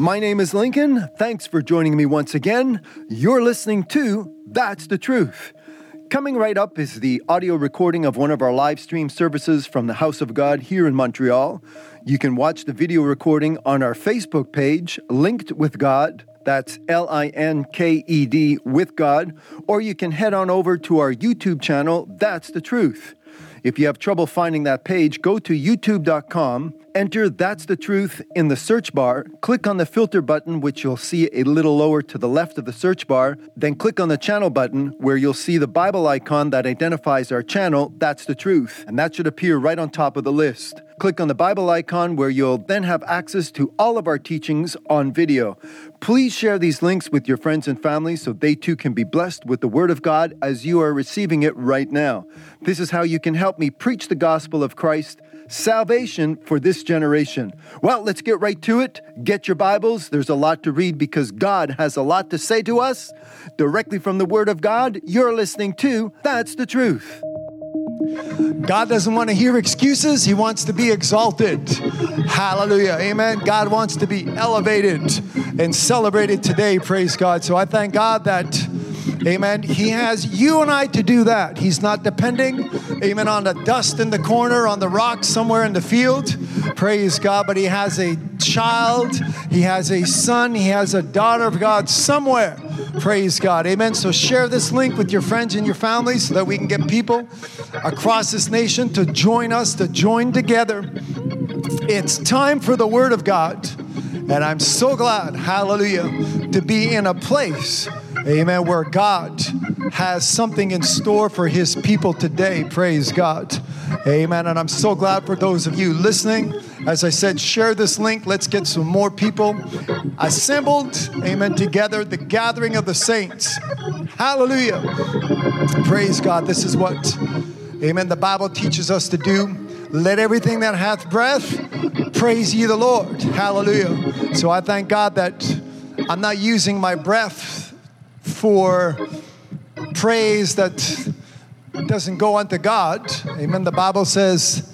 My name is Lincoln. Thanks for joining me once again. You're listening to That's the Truth. Coming right up is the audio recording of one of our live stream services from the House of God here in Montreal. You can watch the video recording on our Facebook page, Linked with God. That's L I N K E D with God. Or you can head on over to our YouTube channel, That's the Truth. If you have trouble finding that page, go to youtube.com, enter That's the Truth in the search bar, click on the filter button, which you'll see a little lower to the left of the search bar, then click on the channel button, where you'll see the Bible icon that identifies our channel, That's the Truth, and that should appear right on top of the list. Click on the Bible icon where you'll then have access to all of our teachings on video. Please share these links with your friends and family so they too can be blessed with the Word of God as you are receiving it right now. This is how you can help me preach the gospel of Christ salvation for this generation. Well, let's get right to it. Get your Bibles. There's a lot to read because God has a lot to say to us. Directly from the Word of God, you're listening to That's the Truth. God doesn't want to hear excuses. He wants to be exalted. Hallelujah. Amen. God wants to be elevated and celebrated today. Praise God. So I thank God that, amen, He has you and I to do that. He's not depending, amen, on the dust in the corner, on the rock somewhere in the field. Praise God. But He has a child, He has a son, He has a daughter of God somewhere. Praise God. Amen. So share this link with your friends and your family so that we can get people across this nation to join us, to join together. It's time for the Word of God. And I'm so glad, hallelujah, to be in a place, amen, where God has something in store for His people today. Praise God. Amen. And I'm so glad for those of you listening. As I said, share this link. Let's get some more people assembled, amen, together, the gathering of the saints. Hallelujah. Praise God. This is what, amen, the Bible teaches us to do. Let everything that hath breath praise ye the Lord. Hallelujah. So I thank God that I'm not using my breath for praise that doesn't go unto God. Amen. The Bible says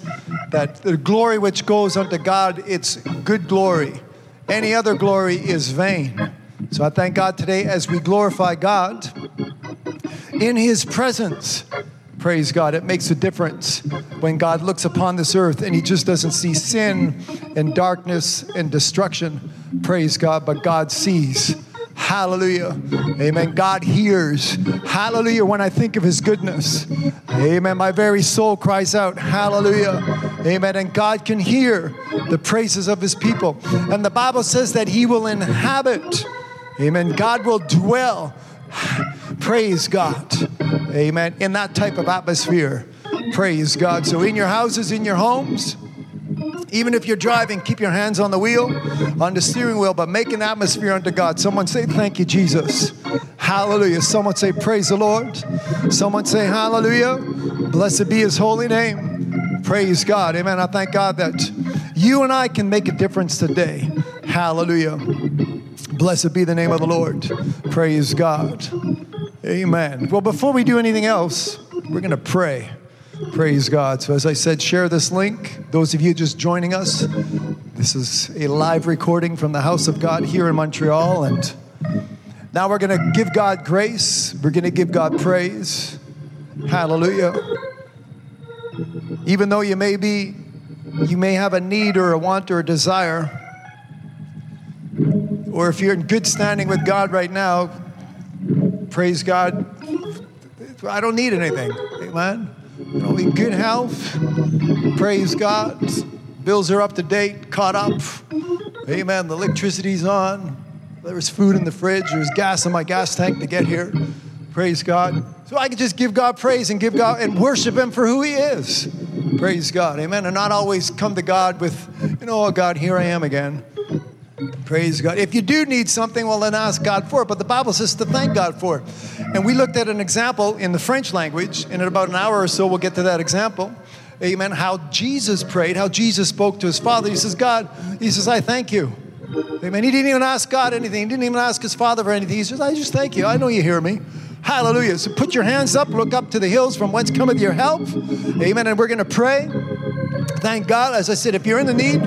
that the glory which goes unto God, it's good glory. Any other glory is vain. So I thank God today as we glorify God in His presence. Praise God. It makes a difference when God looks upon this earth and He just doesn't see sin and darkness and destruction. Praise God. But God sees. Hallelujah. Amen. God hears. Hallelujah. When I think of his goodness. Amen. My very soul cries out. Hallelujah. Amen. And God can hear the praises of his people. And the Bible says that he will inhabit. Amen. God will dwell. Praise God. Amen. In that type of atmosphere. Praise God. So in your houses, in your homes, even if you're driving, keep your hands on the wheel, on the steering wheel, but make an atmosphere unto God. Someone say, Thank you, Jesus. Hallelujah. Someone say, Praise the Lord. Someone say, Hallelujah. Blessed be his holy name. Praise God. Amen. I thank God that you and I can make a difference today. Hallelujah. Blessed be the name of the Lord. Praise God. Amen. Well, before we do anything else, we're going to pray. Praise God. So, as I said, share this link. Those of you just joining us, this is a live recording from the house of God here in Montreal. And now we're going to give God grace, we're going to give God praise. Hallelujah. Even though you may be, you may have a need or a want or a desire, or if you're in good standing with God right now, praise God. I don't need anything. Amen. In good health. Praise God. Bills are up to date, caught up. Amen. The electricity's on. There's food in the fridge. There's gas in my gas tank to get here. Praise God. So I can just give God praise and give God and worship Him for who He is. Praise God. Amen. And not always come to God with, you know, oh God, here I am again. Praise God. If you do need something, well, then ask God for it. But the Bible says to thank God for it. And we looked at an example in the French language, and in about an hour or so, we'll get to that example. Amen. How Jesus prayed, how Jesus spoke to his Father. He says, God, he says, I thank you. Amen. He didn't even ask God anything, he didn't even ask his Father for anything. He says, I just thank you. I know you hear me. Hallelujah. So put your hands up, look up to the hills from whence cometh your help. Amen. And we're going to pray. Thank God. As I said, if you're in the need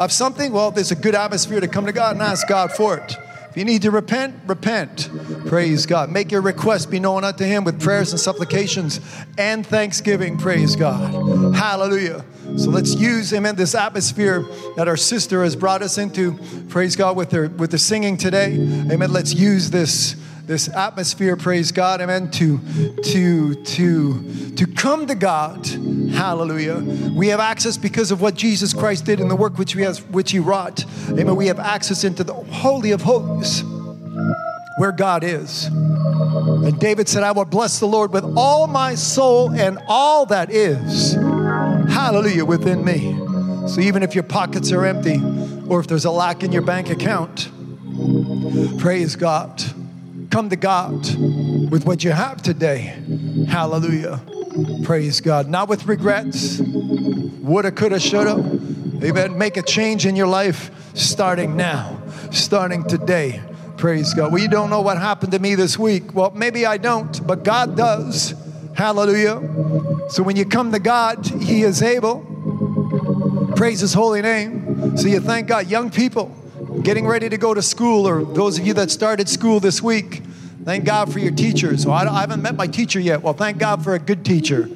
of something, well, there's a good atmosphere to come to God and ask God for it. If you need to repent, repent. Praise God. Make your request be known unto Him with prayers and supplications and thanksgiving. Praise God. Hallelujah. So let's use, amen, this atmosphere that our sister has brought us into. Praise God with her with the singing today. Amen. Let's use this this atmosphere, praise God, amen, to to to to come to God. Hallelujah. We have access because of what Jesus Christ did in the work which we has which he wrought. Amen. We have access into the holy of holies where God is. And David said, I will bless the Lord with all my soul and all that is. Hallelujah within me. So even if your pockets are empty or if there's a lack in your bank account, praise God come to God with what you have today. Hallelujah. Praise God. Not with regrets. Woulda, coulda, shoulda. Amen. Make a change in your life starting now, starting today. Praise God. Well, you don't know what happened to me this week. Well, maybe I don't, but God does. Hallelujah. So when you come to God, He is able. Praise His holy name. So you thank God. Young people, getting ready to go to school, or those of you that started school this week, thank God for your teachers. Well, I, haven't met my teacher yet. Well, thank God for a good teacher.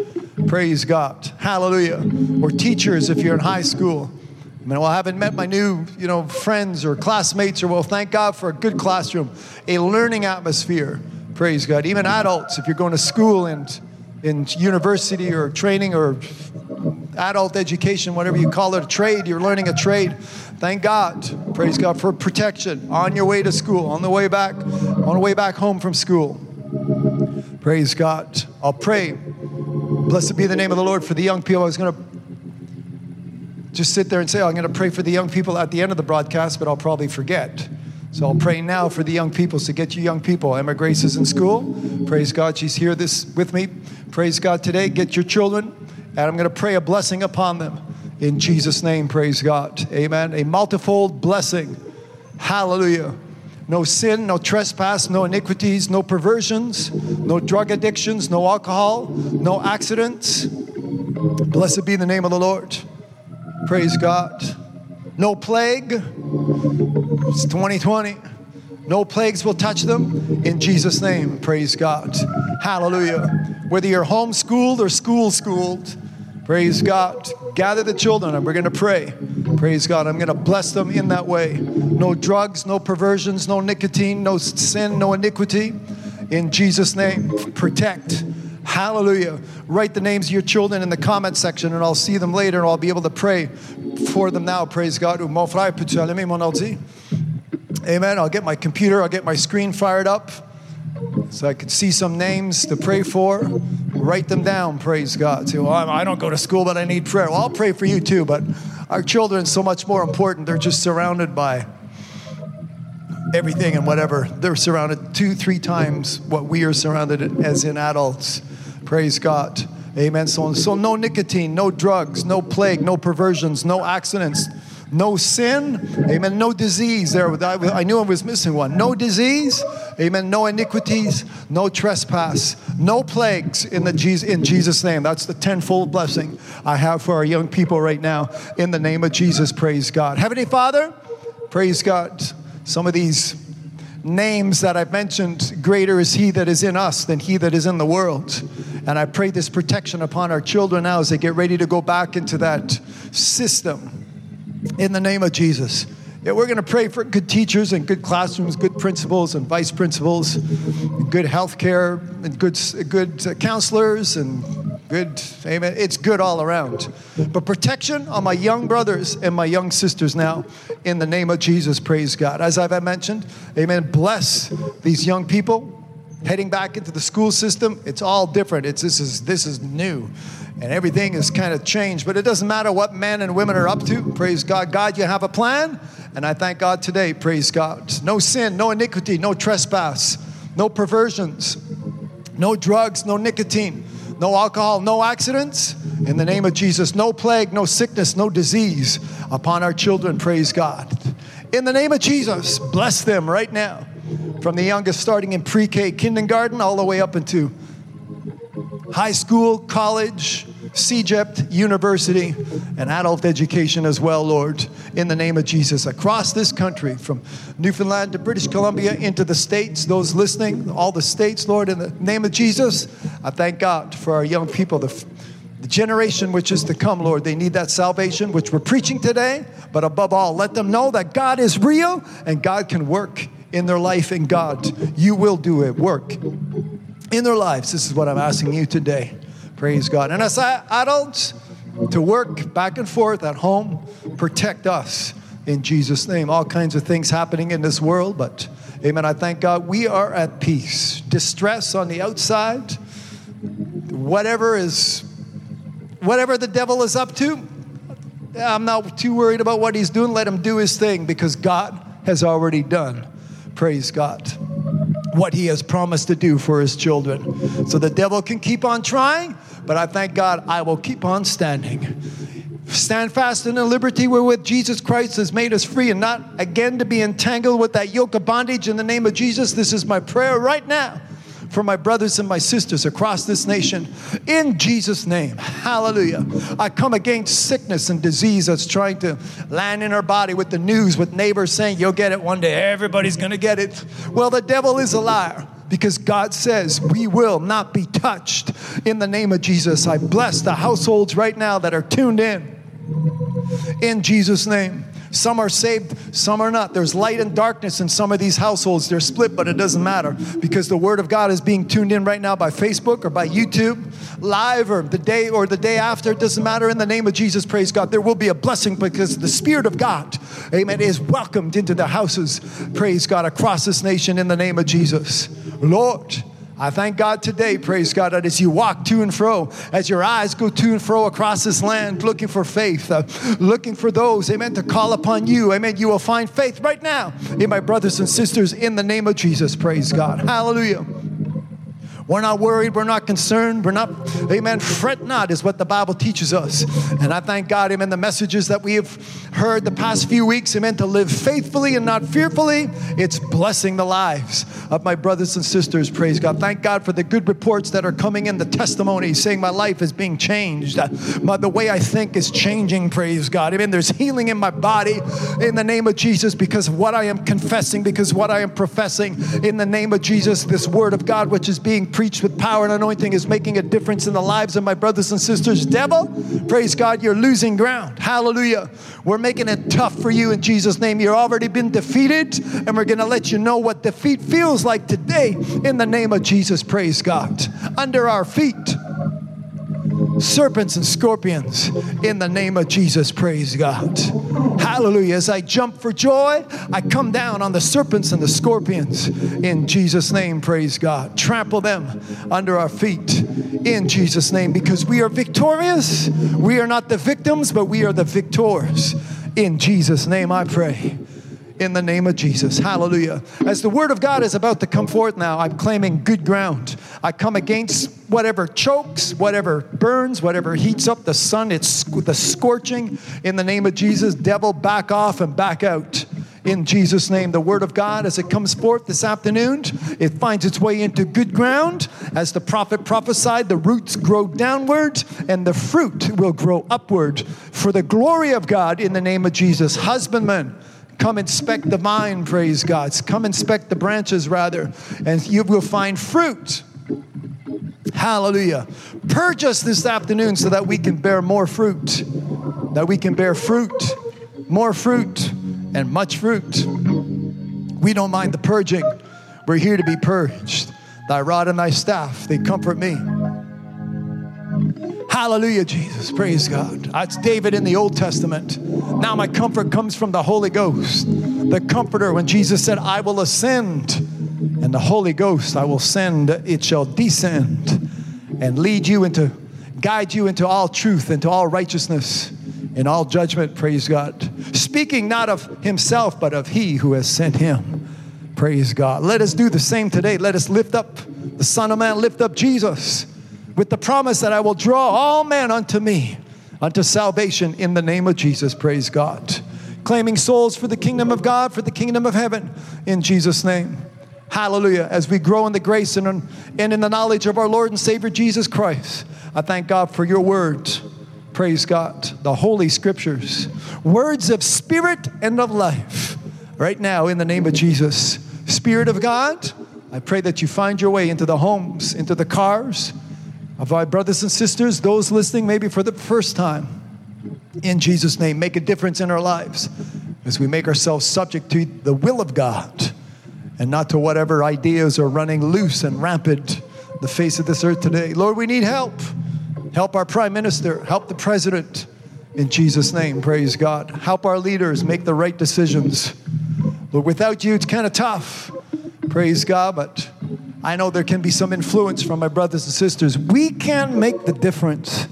Praise God. Hallelujah. Or teachers if you're in high school. I mean, well, I haven't met my new, you know, friends or classmates, or well, thank God for a good classroom, a learning atmosphere. Praise God. Even adults, if you're going to school and in university or training or adult education, whatever you call it, a trade, you're learning a trade. Thank God. Praise God for protection on your way to school, on the way back, on the way back home from school. Praise God. I'll pray. Blessed be the name of the Lord for the young people. I was going to just sit there and say, oh, I'm going to pray for the young people at the end of the broadcast, but I'll probably forget. So I'll pray now for the young people. So get you young people. Emma Grace is in school. Praise God. She's here this with me. Praise God today. Get your children. And I'm going to pray a blessing upon them. In Jesus' name, praise God. Amen. A multifold blessing. Hallelujah. No sin, no trespass, no iniquities, no perversions, no drug addictions, no alcohol, no accidents. Blessed be the name of the Lord. Praise God. No plague. It's 2020. No plagues will touch them in Jesus' name. Praise God. Hallelujah. Whether you're homeschooled or school schooled, Praise God. Gather the children and we're going to pray. Praise God. I'm going to bless them in that way. No drugs, no perversions, no nicotine, no sin, no iniquity. In Jesus' name, protect. Hallelujah. Write the names of your children in the comment section and I'll see them later and I'll be able to pray for them now. Praise God. Amen. I'll get my computer, I'll get my screen fired up so I can see some names to pray for, write them down, praise God. Well, I don't go to school, but I need prayer. Well, I'll pray for you too, but our children so much more important. They're just surrounded by everything and whatever. They're surrounded two, three times what we are surrounded as in adults. Praise God. Amen. So, so no nicotine, no drugs, no plague, no perversions, no accidents no sin, amen, no disease. There, I knew I was missing one. No disease, amen, no iniquities, no trespass, no plagues in, the Jesus, in Jesus' name. That's the tenfold blessing I have for our young people right now. In the name of Jesus, praise God. Heavenly Father, praise God. Some of these names that I've mentioned, greater is He that is in us than He that is in the world. And I pray this protection upon our children now as they get ready to go back into that system in the name of Jesus. Yeah, we're going to pray for good teachers and good classrooms, good principals and vice principals, good health care and good, good uh, counselors and good, amen. It's good all around. But protection on my young brothers and my young sisters now in the name of Jesus, praise God. As I've mentioned, amen. Bless these young people heading back into the school system. It's all different. It's, this, is, this is new and everything is kind of changed. But it doesn't matter what men and women are up to. Praise God. God, you have a plan. And I thank God today. Praise God. No sin, no iniquity, no trespass, no perversions, no drugs, no nicotine, no alcohol, no accidents. In the name of Jesus, no plague, no sickness, no disease upon our children. Praise God. In the name of Jesus, bless them right now. From the youngest starting in pre K kindergarten all the way up into high school, college, CEGEP University, and adult education as well, Lord, in the name of Jesus. Across this country, from Newfoundland to British Columbia into the States, those listening, all the states, Lord, in the name of Jesus, I thank God for our young people, the, the generation which is to come, Lord. They need that salvation, which we're preaching today, but above all, let them know that God is real and God can work in their life, and God, you will do it, work in their lives. This is what I'm asking you today. Praise God. And as adults, to work back and forth at home, protect us in Jesus' name. All kinds of things happening in this world, but amen. I thank God we are at peace. Distress on the outside, whatever is, whatever the devil is up to, I'm not too worried about what he's doing. Let him do his thing because God has already done. Praise God what he has promised to do for his children. So the devil can keep on trying, but I thank God I will keep on standing. Stand fast in the liberty wherewith Jesus Christ has made us free and not again to be entangled with that yoke of bondage in the name of Jesus. This is my prayer right now for my brothers and my sisters across this nation. In Jesus' name, hallelujah. I come against sickness and disease that's trying to land in our body with the news, with neighbors saying, You'll get it one day, everybody's gonna get it. Well, the devil is a liar because God says we will not be touched in the name of Jesus. I bless the households right now that are tuned in in Jesus' name. Some are saved, some are not. There's light and darkness in some of these households. They're split, but it doesn't matter because the Word of God is being tuned in right now by Facebook or by YouTube, live or the day or the day after. It doesn't matter. In the name of Jesus, praise God. There will be a blessing because the Spirit of God, amen, is welcomed into the houses, praise God, across this nation in the name of Jesus. Lord, I thank God today, praise God, that as you walk to and fro, as your eyes go to and fro across this land looking for faith, uh, looking for those, amen, to call upon you, amen, you will find faith right now in my brothers and sisters in the name of Jesus, praise God. Hallelujah. We're not worried. We're not concerned. We're not, amen. Fret not is what the Bible teaches us. And I thank God, amen, the messages that we have heard the past few weeks, amen, to live faithfully and not fearfully. It's blessing the lives of my brothers and sisters. Praise God. Thank God for the good reports that are coming in, the testimonies saying my life is being changed. My, the way I think is changing. Praise God. Amen. There's healing in my body in the name of Jesus because of what I am confessing, because what I am professing in the name of Jesus. This word of God, which is being preached with power and anointing is making a difference in the lives of my brothers and sisters. Devil, praise God, you're losing ground. Hallelujah. We're making it tough for you in Jesus' name. You've already been defeated, and we're going to let you know what defeat feels like today in the name of Jesus. Praise God. Under our feet serpents and scorpions in the name of Jesus. Praise God. Hallelujah. As I jump for joy, I come down on the serpents and the scorpions in Jesus' name. Praise God. Trample them under our feet in Jesus' name because we are victorious. We are not the victims, but we are the victors. In Jesus' name, I pray in the name of Jesus. Hallelujah. As the word of God is about to come forth now, I'm claiming good ground. I come against whatever chokes, whatever burns, whatever heats up the sun. It's the scorching in the name of Jesus. Devil, back off and back out. In Jesus' name, the word of God, as it comes forth this afternoon, it finds its way into good ground. As the prophet prophesied, the roots grow downward and the fruit will grow upward for the glory of God in the name of Jesus. Husbandmen, Come inspect the vine, praise God. Come inspect the branches, rather, and you will find fruit. Hallelujah. Purge us this afternoon so that we can bear more fruit. That we can bear fruit, more fruit, and much fruit. We don't mind the purging. We're here to be purged. Thy rod and thy staff, they comfort me. Hallelujah, Jesus. Praise God. That's David in the Old Testament. Now my comfort comes from the Holy Ghost, the Comforter. When Jesus said, I will ascend, and the Holy Ghost I will send, it shall descend and lead you into, guide you into all truth, into all righteousness, in all judgment. Praise God. Speaking not of himself, but of he who has sent him. Praise God. Let us do the same today. Let us lift up the Son of Man, lift up Jesus with the promise that I will draw all men unto me, unto salvation in the name of Jesus. Praise God. Claiming souls for the kingdom of God, for the kingdom of heaven, in Jesus' name. Hallelujah. As we grow in the grace and, in the knowledge of our Lord and Savior Jesus Christ, I thank God for your words. Praise God. The Holy Scriptures, words of spirit and of life. Right now, in the name of Jesus, Spirit of God, I pray that you find your way into the homes, into the cars of our brothers and sisters, those listening maybe for the first time. In Jesus' name, make a difference in our lives as we make ourselves subject to the will of God and not to whatever ideas are running loose and rampant the face of this earth today. Lord, we need help. Help our prime minister, help the president. In Jesus' name, praise God. Help our leaders make the right decisions. Lord, without you, it's kind of tough. Praise God, but I know there can be some influence from my brothers and sisters. We can make the difference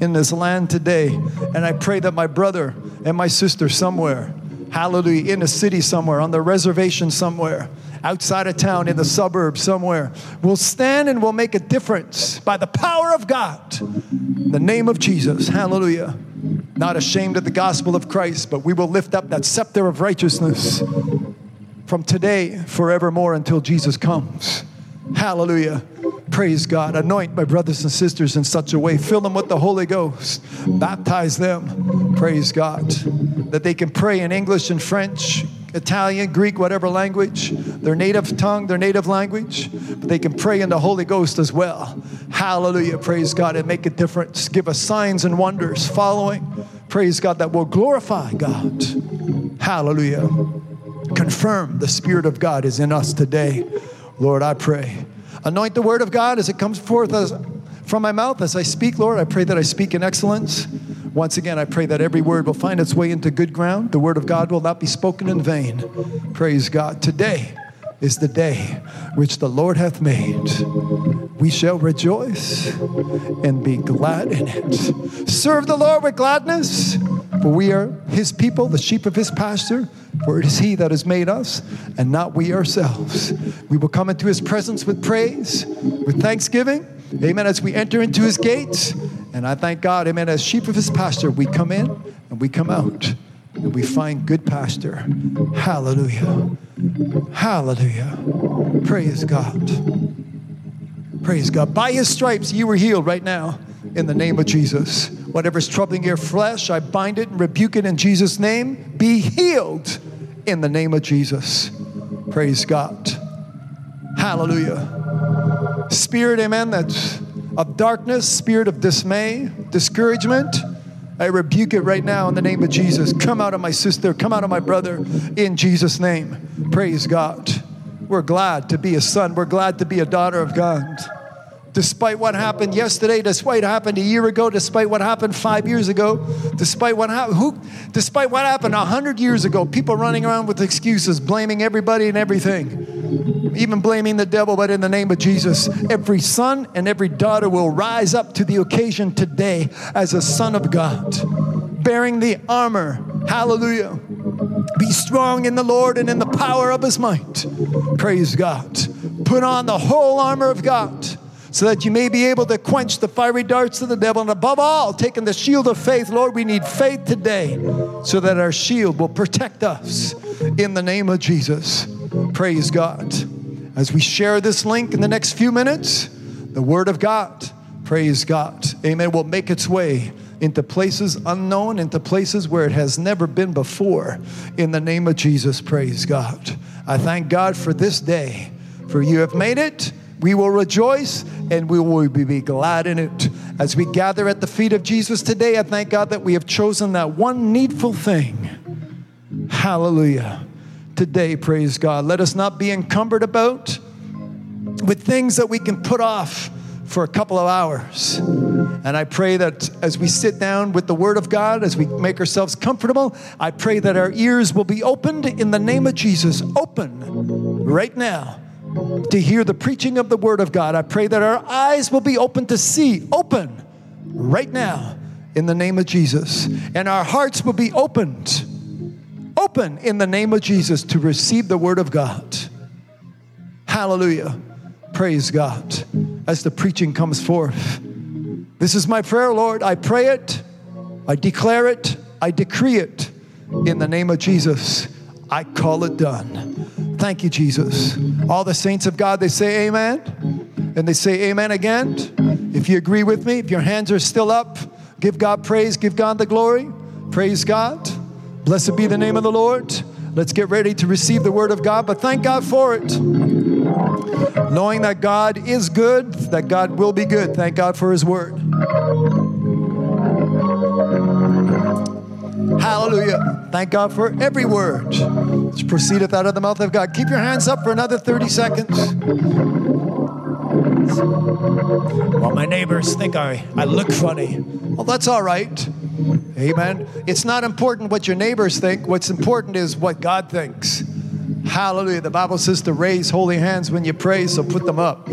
in this land today. And I pray that my brother and my sister somewhere, hallelujah, in a city somewhere, on the reservation somewhere, outside of town, in the suburbs somewhere, will stand and will make a difference by the power of God. In the name of Jesus, hallelujah. Not ashamed of the gospel of Christ, but we will lift up that scepter of righteousness from today forevermore until Jesus comes. Hallelujah. Praise God. Anoint my brothers and sisters in such a way. Fill them with the Holy Ghost. Baptize them. Praise God. That they can pray in English and French, Italian, Greek, whatever language, their native tongue, their native language. But they can pray in the Holy Ghost as well. Hallelujah. Praise God. And make a difference. Give us signs and wonders following. Praise God. That will glorify God. Hallelujah confirm the Spirit of God is in us today. Lord, I pray. Anoint the word of God as it comes forth as, from my mouth as I speak, Lord. I pray that I speak in excellence. Once again, I pray that every word will find its way into good ground. The word of God will not be spoken in vain. Praise God. Today is the day which the Lord hath made. We shall rejoice and be glad in it. Serve the Lord with gladness, for we are his people, the sheep of his pasture. For it is He that has made us, and not we ourselves. We will come into His presence with praise, with thanksgiving. Amen. As we enter into His gates. And I thank God, amen. As sheep of His pasture, we come in and we come out and we find good pasture. Hallelujah. Hallelujah. Praise God. Praise God. By His stripes, you were healed right now in the name of Jesus. Whatever's troubling your flesh, I bind it and rebuke it in Jesus' name. Be healed in the name of Jesus. Praise God. Hallelujah. Spirit, amen, that's of darkness, spirit of dismay, discouragement. I rebuke it right now in the name of Jesus. Come out of my sister, come out of my brother in Jesus' name. Praise God. We're glad to be a son, we're glad to be a daughter of God despite what happened yesterday, despite what happened a year ago, despite what happened five years ago, despite what happened, who, despite what happened a hundred years ago, people running around with excuses, blaming everybody and everything, even blaming the devil. But in the name of Jesus, every son and every daughter will rise up to the occasion today as a son of God, bearing the armor. Hallelujah. Be strong in the Lord and in the power of his might. Praise God. Put on the whole armor of God so that you may be able to quench the fiery darts of the devil. And above all, taking the shield of faith, Lord, we need faith today so that our shield will protect us in the name of Jesus. Praise God. As we share this link in the next few minutes, the Word of God, praise God, amen, will make its way into places unknown, into places where it has never been before. In the name of Jesus, praise God. I thank God for this day, for you have made it we will rejoice and we will be glad in it. As we gather at the feet of Jesus today, I thank God that we have chosen that one needful thing. Hallelujah. Today, praise God. Let us not be encumbered about with things that we can put off for a couple of hours. And I pray that as we sit down with the Word of God, as we make ourselves comfortable, I pray that our ears will be opened in the name of Jesus. Open right now to hear the preaching of the Word of God. I pray that our eyes will be open to see, open right now in the name of Jesus. And our hearts will be opened, open in the name of Jesus to receive the Word of God. Hallelujah. Praise God as the preaching comes forth. This is my prayer, Lord. I pray it, I declare it, I decree it in the name of Jesus. I call it done. Thank you, Jesus. All the saints of God, they say amen. And they say amen again. If you agree with me, if your hands are still up, give God praise, give God the glory. Praise God. Blessed be the name of the Lord. Let's get ready to receive the word of God, but thank God for it. Knowing that God is good, that God will be good. Thank God for his word. Hallelujah. Thank God for every word which proceedeth out of the mouth of God. Keep your hands up for another 30 seconds. Well, my neighbors think I, I look funny. Well, that's all right. Amen. It's not important what your neighbors think. What's important is what God thinks. Hallelujah. The Bible says to raise holy hands when you pray, so put them up.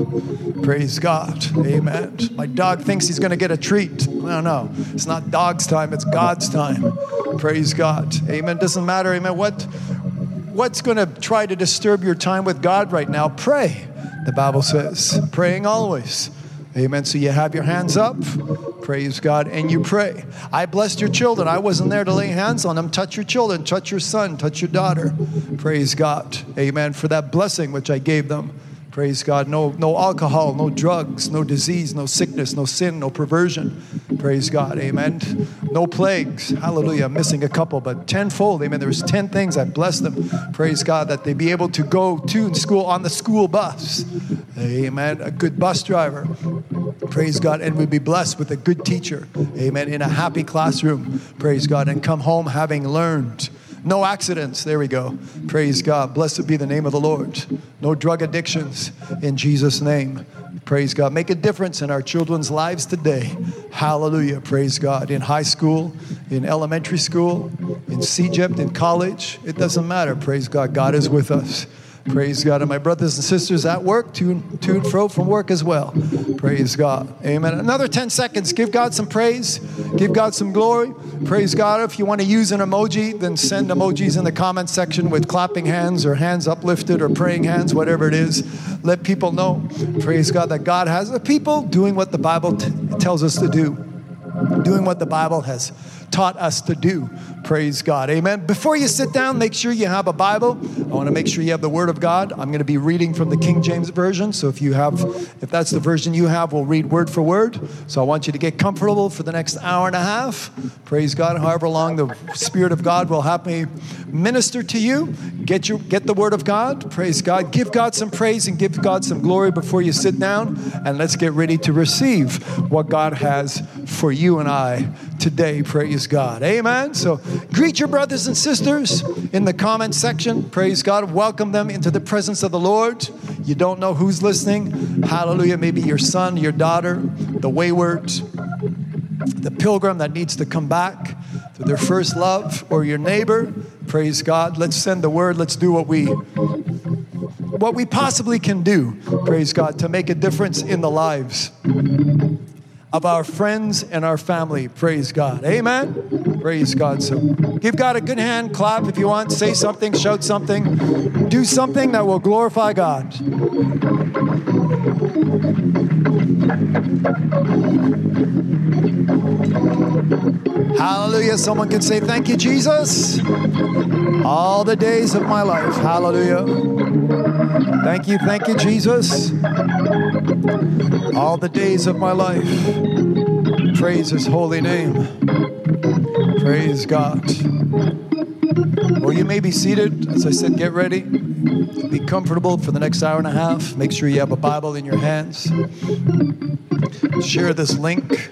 Praise God. Amen. My dog thinks he's going to get a treat. Don't know. It's not dog's time, it's God's time. Praise God. Amen. Doesn't matter, amen, what what's going to try to disturb your time with God right now? Pray. The Bible says, praying always. Amen. So you have your hands up, praise God, and you pray. I blessed your children. I wasn't there to lay hands on them. Touch your children, touch your son, touch your daughter. Praise God. Amen. For that blessing which I gave them. Praise God. No, no alcohol, no drugs, no disease, no sickness, no sin, no perversion. Praise God. Amen. No plagues. Hallelujah. I'm missing a couple, but tenfold. Amen. There was 10 things I blessed them. Praise God that they be able to go to school on the school bus. Amen. A good bus driver. Praise God. And we'd be blessed with a good teacher. Amen. In a happy classroom. Praise God. And come home having learned. No accidents. There we go. Praise God. Blessed be the name of the Lord. No drug addictions in Jesus' name. Praise God. Make a difference in our children's lives today. Hallelujah. Praise God. In high school, in elementary school, in CEGEP, in college, it doesn't matter. Praise God. God is with us. Praise God. And my brothers and sisters at work, to, to and fro from work as well. Praise God. Amen. Another 10 seconds. Give God some praise. Give God some glory. Praise God. If you want to use an emoji, then send emojis in the comment section with clapping hands or hands uplifted or praying hands, whatever it is. Let people know, praise God, that God has the people doing what the Bible t- tells us to do, doing what the Bible has taught us to do. Praise God. Amen. Before you sit down, make sure you have a Bible. I want to make sure you have the Word of God. I'm going to be reading from the King James Version. So if you have, if that's the version you have, we'll read word for word. So I want you to get comfortable for the next hour and a half. Praise God. However long the Spirit of God will help me minister to you. Get your get the Word of God. Praise God. Give God some praise and give God some glory before you sit down. And let's get ready to receive what God has for you and I today. Praise God. Amen. So greet your brothers and sisters in the comment section. Praise God. Welcome them into the presence of the Lord. You don't know who's listening. Hallelujah. Maybe your son, your daughter, the wayward, the pilgrim that needs to come back to their first love, or your neighbor. Praise God. Let's send the word. Let's do what we what we possibly can do. Praise God to make a difference in the lives of our friends and our family. Praise God. Amen. Praise God. So give God a good hand, clap if you want, say something, shout something, do something that will glorify God. Hallelujah. Someone can say, Thank you, Jesus. All the days of my life. Hallelujah. Thank you, thank you, Jesus. All the days of my life. Praise his holy name. Praise God. Well, you may be seated. As I said, get ready. Be comfortable for the next hour and a half. Make sure you have a Bible in your hands. Share this link.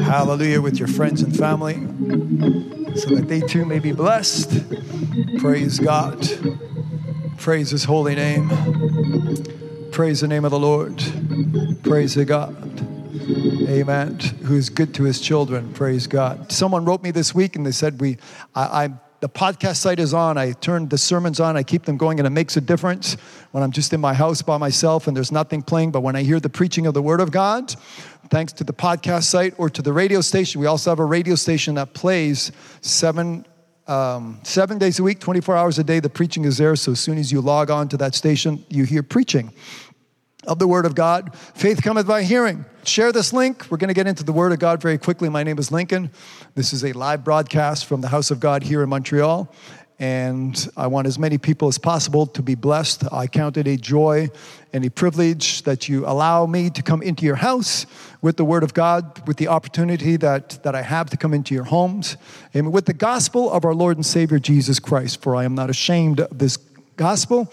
Hallelujah with your friends and family so that they too may be blessed. Praise God. Praise his holy name. Praise the name of the Lord. Praise the God. Amen. Who's good to his children. Praise God. Someone wrote me this week and they said, We I, I the podcast site is on. I turn the sermons on. I keep them going, and it makes a difference when I'm just in my house by myself and there's nothing playing. But when I hear the preaching of the Word of God, thanks to the podcast site or to the radio station, we also have a radio station that plays seven um, seven days a week, 24 hours a day. The preaching is there. So as soon as you log on to that station, you hear preaching of the Word of God. Faith cometh by hearing. Share this link. We're going to get into the Word of God very quickly. My name is Lincoln. This is a live broadcast from the House of God here in Montreal. And I want as many people as possible to be blessed. I count it a joy and a privilege that you allow me to come into your house with the Word of God, with the opportunity that, that I have to come into your homes, and with the gospel of our Lord and Savior Jesus Christ. For I am not ashamed of this gospel,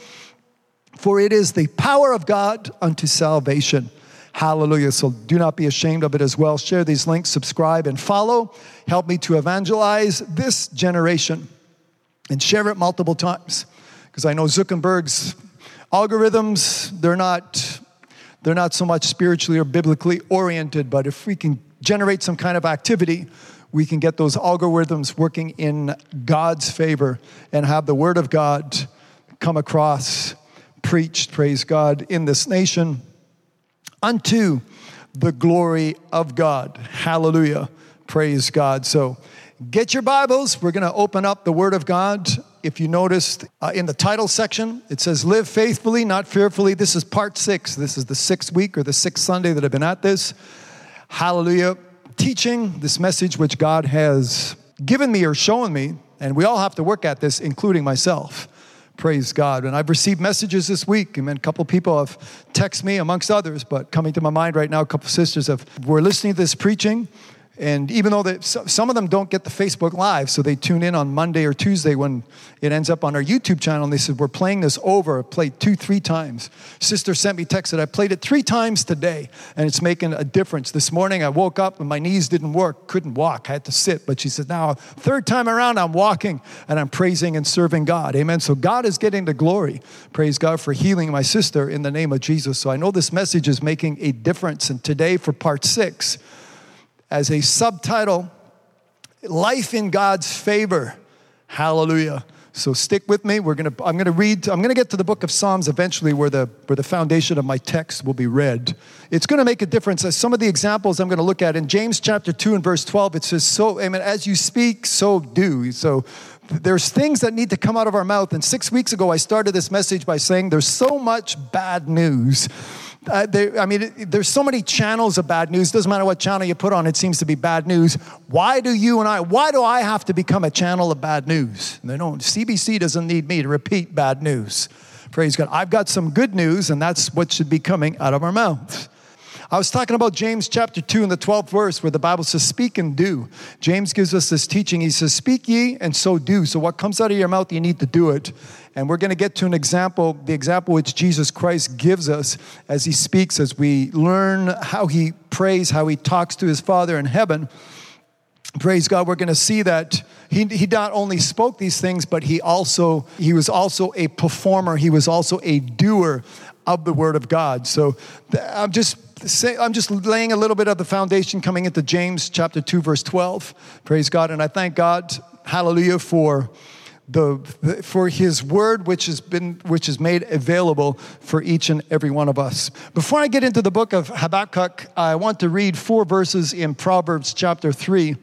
for it is the power of God unto salvation. Hallelujah. So do not be ashamed of it as well. Share these links, subscribe, and follow. Help me to evangelize this generation and share it multiple times. Because I know Zuckerberg's algorithms they're not they're not so much spiritually or biblically oriented but if we can generate some kind of activity we can get those algorithms working in God's favor and have the word of God come across preached praise God in this nation unto the glory of God. Hallelujah. Praise God. So Get your Bibles. We're going to open up the Word of God. If you noticed uh, in the title section, it says, Live faithfully, not fearfully. This is part six. This is the sixth week or the sixth Sunday that I've been at this. Hallelujah. Teaching this message which God has given me or shown me, and we all have to work at this, including myself. Praise God. And I've received messages this week. I mean, a couple people have texted me, amongst others, but coming to my mind right now, a couple sisters have, were listening to this preaching and even though they, some of them don't get the Facebook Live, so they tune in on Monday or Tuesday when it ends up on our YouTube channel, and they said, We're playing this over. I played two, three times. Sister sent me text that I played it three times today, and it's making a difference. This morning I woke up and my knees didn't work, couldn't walk, I had to sit. But she said, Now, third time around, I'm walking and I'm praising and serving God. Amen. So God is getting the glory. Praise God for healing my sister in the name of Jesus. So I know this message is making a difference. And today, for part six, as a subtitle Life in God's Favor. Hallelujah. So stick with me. We're gonna, I'm going to read, I'm going to get to the book of Psalms eventually where the, where the foundation of my text will be read. It's going to make a difference. As some of the examples I'm going to look at in James chapter 2 and verse 12, it says, So, I mean, as you speak, so do. So there's things that need to come out of our mouth. And six weeks ago, I started this message by saying there's so much bad news uh, I mean, it, there's so many channels of bad news. Doesn't matter what channel you put on, it seems to be bad news. Why do you and I, why do I have to become a channel of bad news? They don't, CBC doesn't need me to repeat bad news. Praise God. I've got some good news, and that's what should be coming out of our mouths. I was talking about James chapter 2 in the 12th verse where the Bible says, Speak and do. James gives us this teaching. He says, Speak ye and so do. So what comes out of your mouth, you need to do it. And we're going to get to an example, the example which Jesus Christ gives us as he speaks, as we learn how he prays, how he talks to his Father in heaven. Praise God, we're going to see that he, he not only spoke these things, but he also he was also a performer. He was also a doer of the Word of God. So I'm just say, I'm just laying a little bit of the foundation coming into James chapter 2, verse 12. Praise God. And I thank God, hallelujah, for the, for his word which has been which is made available for each and every one of us. Before i get into the book of habakkuk i want to read four verses in proverbs chapter 3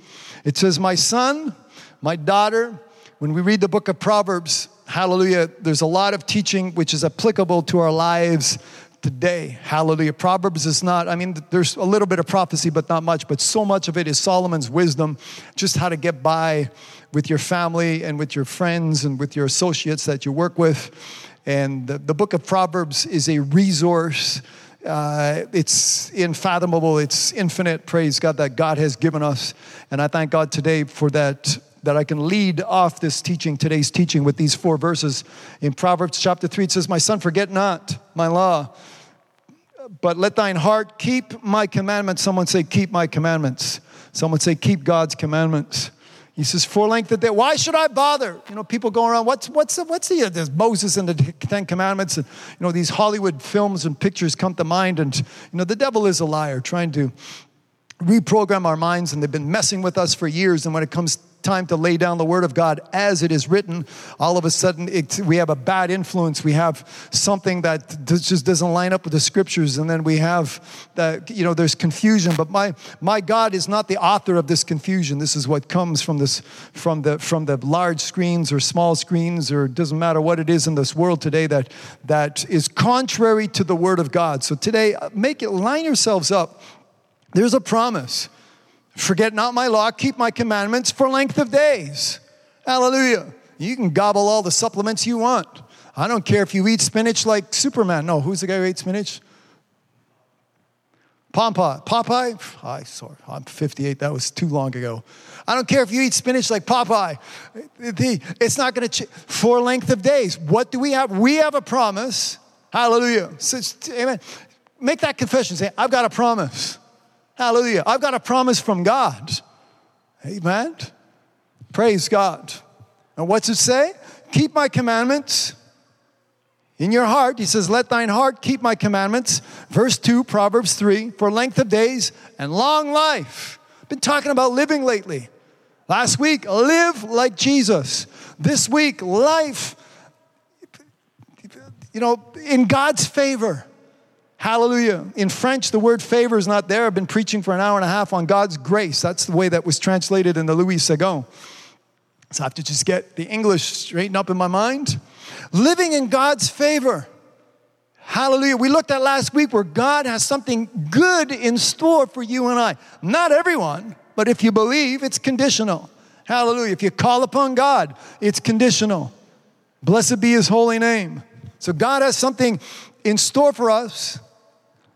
it says my son my daughter when we read the book of proverbs hallelujah there's a lot of teaching which is applicable to our lives today. Hallelujah. Proverbs is not, I mean, there's a little bit of prophecy, but not much, but so much of it is Solomon's wisdom, just how to get by with your family and with your friends and with your associates that you work with. And the, the book of Proverbs is a resource. Uh, it's unfathomable, it's infinite. Praise God that God has given us. And I thank God today for that that I can lead off this teaching, today's teaching, with these four verses. In Proverbs chapter 3, it says, My son, forget not my law, but let thine heart keep my commandments. Someone say, Keep my commandments. Someone say, Keep God's commandments. He says, For length of day. Why should I bother? You know, people go around, what's, what's, the, what's the, there's Moses and the Ten Commandments. And, you know, these Hollywood films and pictures come to mind. And, you know, the devil is a liar trying to reprogram our minds. And they've been messing with us for years. And when it comes time to lay down the word of God as it is written, all of a sudden it, we have a bad influence. We have something that just doesn't line up with the scriptures, and then we have that you know there's confusion. But my my God is not the author of this confusion. This is what comes from this from the from the large screens or small screens or it doesn't matter what it is in this world today that that is contrary to the word of God. So today, uh, make it line yourselves up. There's a promise Forget not my law, keep my commandments for length of days. Hallelujah. You can gobble all the supplements you want. I don't care if you eat spinach like Superman. No, who's the guy who ate spinach? Popeye. Popeye? I sorry, I'm 58. That was too long ago. I don't care if you eat spinach like Popeye. It's not going to for length of days. What do we have? We have a promise. Hallelujah. Amen. Make that confession. Say, I've got a promise. Hallelujah. I've got a promise from God. Amen. Praise God. And what's it say? Keep my commandments in your heart. He says, Let thine heart keep my commandments. Verse 2, Proverbs 3 for length of days and long life. Been talking about living lately. Last week, live like Jesus. This week, life, you know, in God's favor. Hallelujah. In French, the word favor is not there. I've been preaching for an hour and a half on God's grace. That's the way that was translated in the Louis Segond. So I have to just get the English straightened up in my mind. Living in God's favor. Hallelujah. We looked at last week where God has something good in store for you and I. Not everyone, but if you believe, it's conditional. Hallelujah. If you call upon God, it's conditional. Blessed be his holy name. So God has something in store for us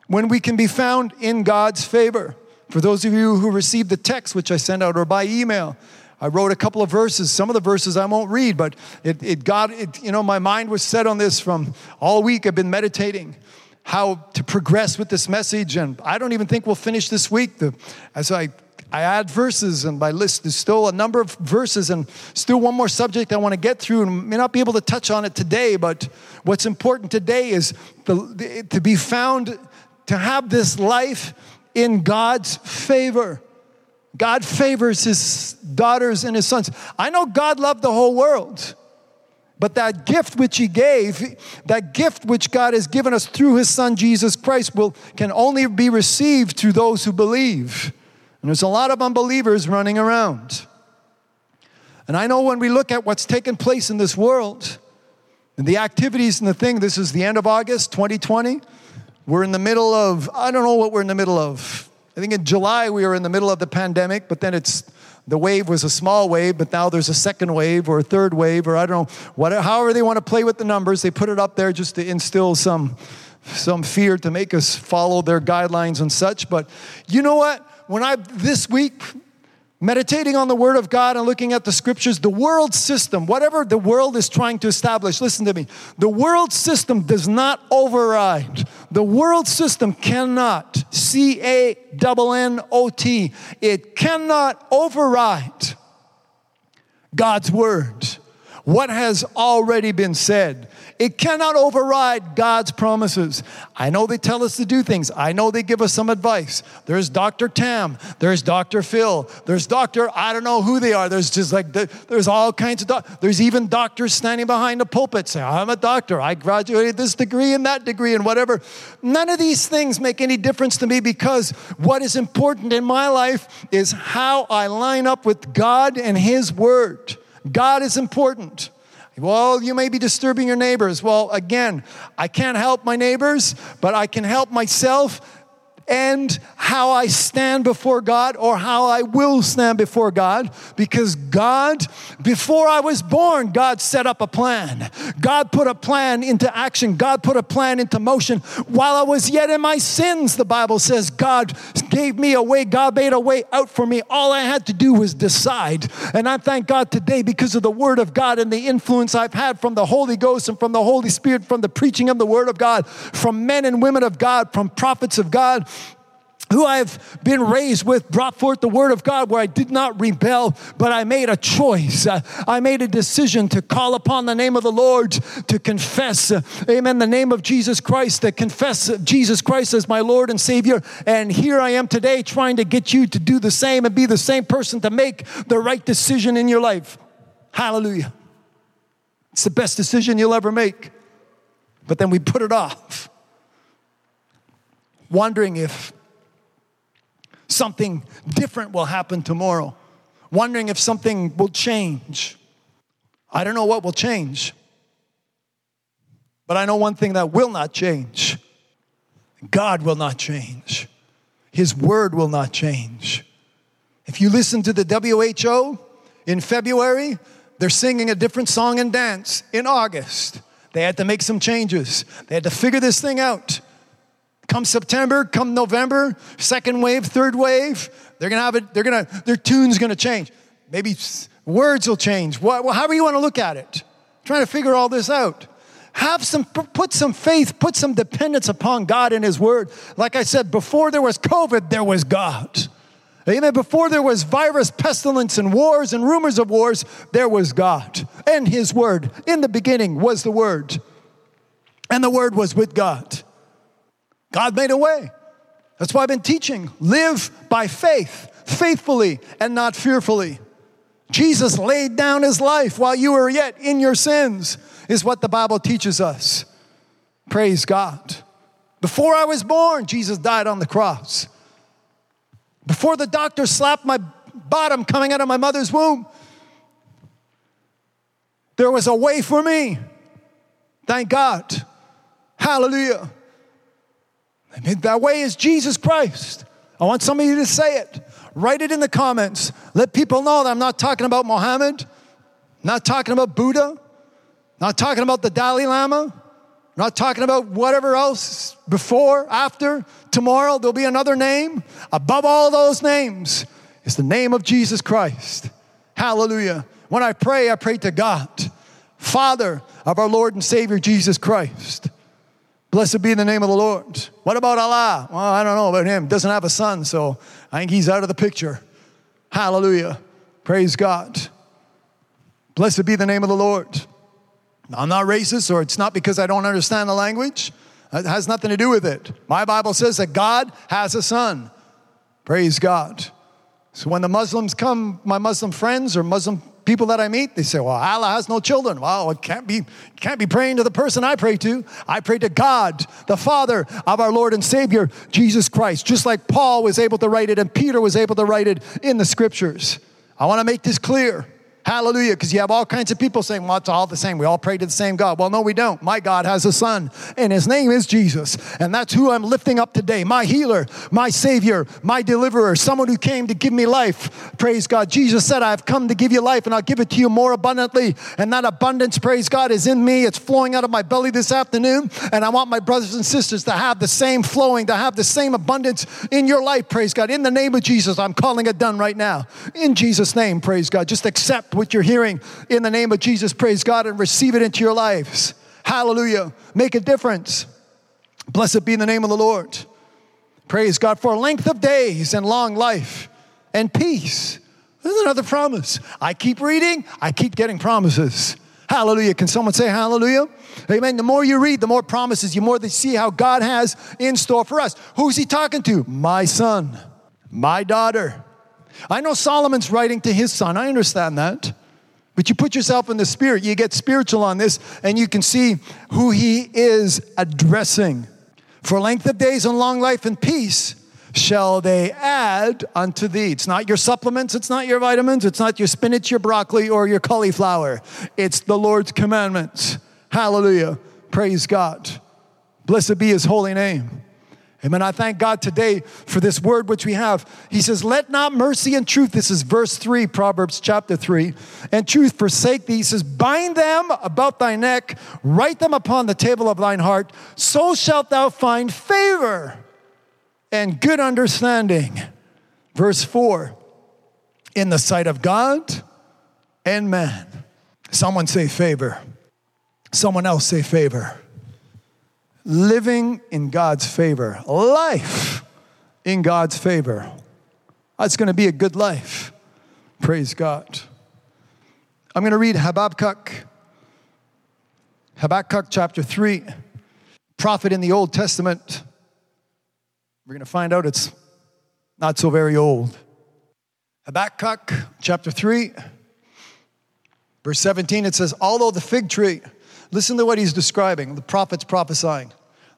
when we can be found in God's favor. For those of you who received the text, which I sent out, or by email, I wrote a couple of verses. Some of the verses I won't read, but it, it got, it, you know, my mind was set on this from all week. I've been meditating how to progress with this message, and I don't even think we'll finish this week. The, as I I add verses, and my list is still a number of verses, and still one more subject I want to get through, and may not be able to touch on it today. But what's important today is the, to be found to have this life in God's favor. God favors his daughters and his sons. I know God loved the whole world, but that gift which he gave, that gift which God has given us through his son Jesus Christ will can only be received through those who believe. And there's a lot of unbelievers running around. And I know when we look at what's taken place in this world, and the activities and the thing, this is the end of August 2020. We're in the middle of, I don't know what we're in the middle of. I think in July we were in the middle of the pandemic, but then it's the wave was a small wave, but now there's a second wave or a third wave, or I don't know, whatever, however they want to play with the numbers, they put it up there just to instill some, some fear to make us follow their guidelines and such. But you know what? When I, this week, meditating on the Word of God and looking at the scriptures, the world system, whatever the world is trying to establish, listen to me, the world system does not override. The world system cannot, C A N N O T, it cannot override God's Word. What has already been said. It cannot override God's promises. I know they tell us to do things. I know they give us some advice. There's Dr. Tam. There's Dr. Phil. There's Dr. I don't know who they are. There's just like, there's all kinds of, doc- there's even doctors standing behind the pulpit saying, I'm a doctor. I graduated this degree and that degree and whatever. None of these things make any difference to me because what is important in my life is how I line up with God and His Word. God is important. Well, you may be disturbing your neighbors. Well, again, I can't help my neighbors, but I can help myself and how I stand before God or how I will stand before God because God, before I was born, God set up a plan. God put a plan into action. God put a plan into motion. While I was yet in my sins, the Bible says, God gave me a way. God made a way out for me. All I had to do was decide. And I thank God today because of the Word of God and the influence I've had from the Holy Ghost and from the Holy Spirit, from the preaching of the Word of God, from men and women of God, from prophets of God who I've been raised with brought forth the word of God where I did not rebel, but I made a choice. Uh, I made a decision to call upon the name of the Lord, to confess, uh, amen, the name of Jesus Christ, to confess Jesus Christ as my Lord and Savior. And here I am today trying to get you to do the same and be the same person to make the right decision in your life. Hallelujah. It's the best decision you'll ever make. But then we put it off, wondering if something different will happen tomorrow, wondering if something will change. I don't know what will change, but I know one thing that will not change God will not change, His word will not change. If you listen to the WHO in February, they're singing a different song and dance in August. They had to make some changes. They had to figure this thing out. Come September, come November, second wave, third wave, they're gonna have it, they're gonna, their tune's gonna change. Maybe words will change. What, however you wanna look at it. trying to figure all this out. Have some, put some faith, put some dependence upon God and His Word. Like I said, before there was COVID, there was God. Amen. Before there was virus, pestilence, and wars and rumors of wars, there was God and His Word. In the beginning was the Word, and the Word was with God. God made a way. That's why I've been teaching. Live by faith, faithfully, and not fearfully. Jesus laid down his life while you were yet in your sins, is what the Bible teaches us. Praise God. Before I was born, Jesus died on the cross. Before the doctor slapped my bottom coming out of my mother's womb, there was a way for me. Thank God. Hallelujah. That way is Jesus Christ. I want some of you to say it. Write it in the comments. Let people know that I'm not talking about Mohammed, not talking about Buddha, not talking about the Dalai Lama, not talking about whatever else before, after, tomorrow. There'll be another name. Above all those names is the name of Jesus Christ. Hallelujah. When I pray, I pray to God, Father of our Lord and Savior Jesus Christ. Blessed be the name of the Lord. What about Allah? Well, I don't know about him. Doesn't have a son, so I think he's out of the picture. Hallelujah. Praise God. Blessed be the name of the Lord. I'm not racist, or it's not because I don't understand the language. It has nothing to do with it. My Bible says that God has a son. Praise God. So when the Muslims come, my Muslim friends or Muslim people that I meet, they say, well, Allah has no children. Well, it can't be, can't be praying to the person I pray to. I pray to God, the Father of our Lord and Savior, Jesus Christ, just like Paul was able to write it and Peter was able to write it in the scriptures. I want to make this clear. Hallelujah. Because you have all kinds of people saying, well, it's all the same. We all pray to the same God. Well, no, we don't. My God has a son, and his name is Jesus. And that's who I'm lifting up today my healer, my savior, my deliverer, someone who came to give me life. Praise God. Jesus said, I've come to give you life, and I'll give it to you more abundantly. And that abundance, praise God, is in me. It's flowing out of my belly this afternoon. And I want my brothers and sisters to have the same flowing, to have the same abundance in your life, praise God. In the name of Jesus, I'm calling it done right now. In Jesus' name, praise God. Just accept what you're hearing in the name of Jesus. Praise God and receive it into your lives. Hallelujah. Make a difference. Blessed be the name of the Lord. Praise God for length of days and long life and peace. There's another promise. I keep reading, I keep getting promises. Hallelujah. Can someone say hallelujah? Amen. The more you read, the more promises, you more they see how God has in store for us. Who's he talking to? My son, my daughter. I know Solomon's writing to his son. I understand that. But you put yourself in the spirit, you get spiritual on this, and you can see who he is addressing. For length of days and long life and peace shall they add unto thee. It's not your supplements, it's not your vitamins, it's not your spinach, your broccoli, or your cauliflower. It's the Lord's commandments. Hallelujah. Praise God. Blessed be his holy name. Amen. I thank God today for this word which we have. He says, Let not mercy and truth, this is verse 3, Proverbs chapter 3, and truth forsake thee. He says, Bind them about thy neck, write them upon the table of thine heart, so shalt thou find favor and good understanding. Verse 4, in the sight of God and man. Someone say favor. Someone else say favor living in God's favor, life in God's favor. That's going to be a good life. Praise God. I'm going to read Habakkuk, Habakkuk chapter 3, prophet in the Old Testament. We're going to find out it's not so very old. Habakkuk chapter 3, verse 17, it says, Although the fig tree, listen to what he's describing, the prophet's prophesying.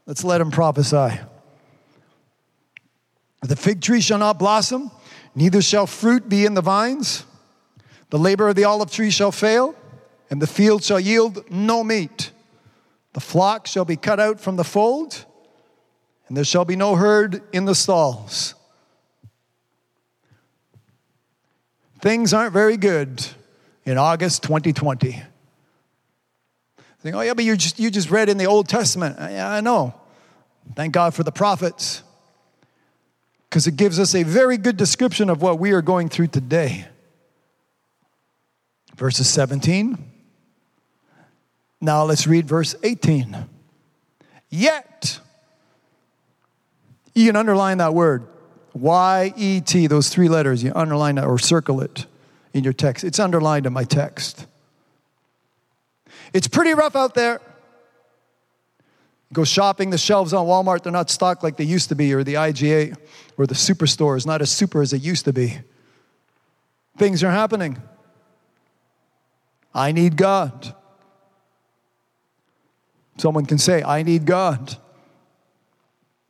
Let's let him prophesy. The fig tree shall not blossom, neither shall fruit be in the vines. The labor of the olive tree shall fail, and the field shall yield no meat. The flock shall be cut out from the fold, and there shall be no herd in the stalls. Things aren't very good in August 2020. Think, oh yeah, but you just you just read in the Old Testament. Uh, yeah, I know. Thank God for the prophets. Because it gives us a very good description of what we are going through today. Verses 17. Now let's read verse 18. Yet, you can underline that word, Y E T, those three letters, you underline that or circle it in your text. It's underlined in my text. It's pretty rough out there. Go shopping, the shelves on Walmart, they're not stocked like they used to be, or the IGA or the superstore is not as super as it used to be. Things are happening. I need God. Someone can say, I need God.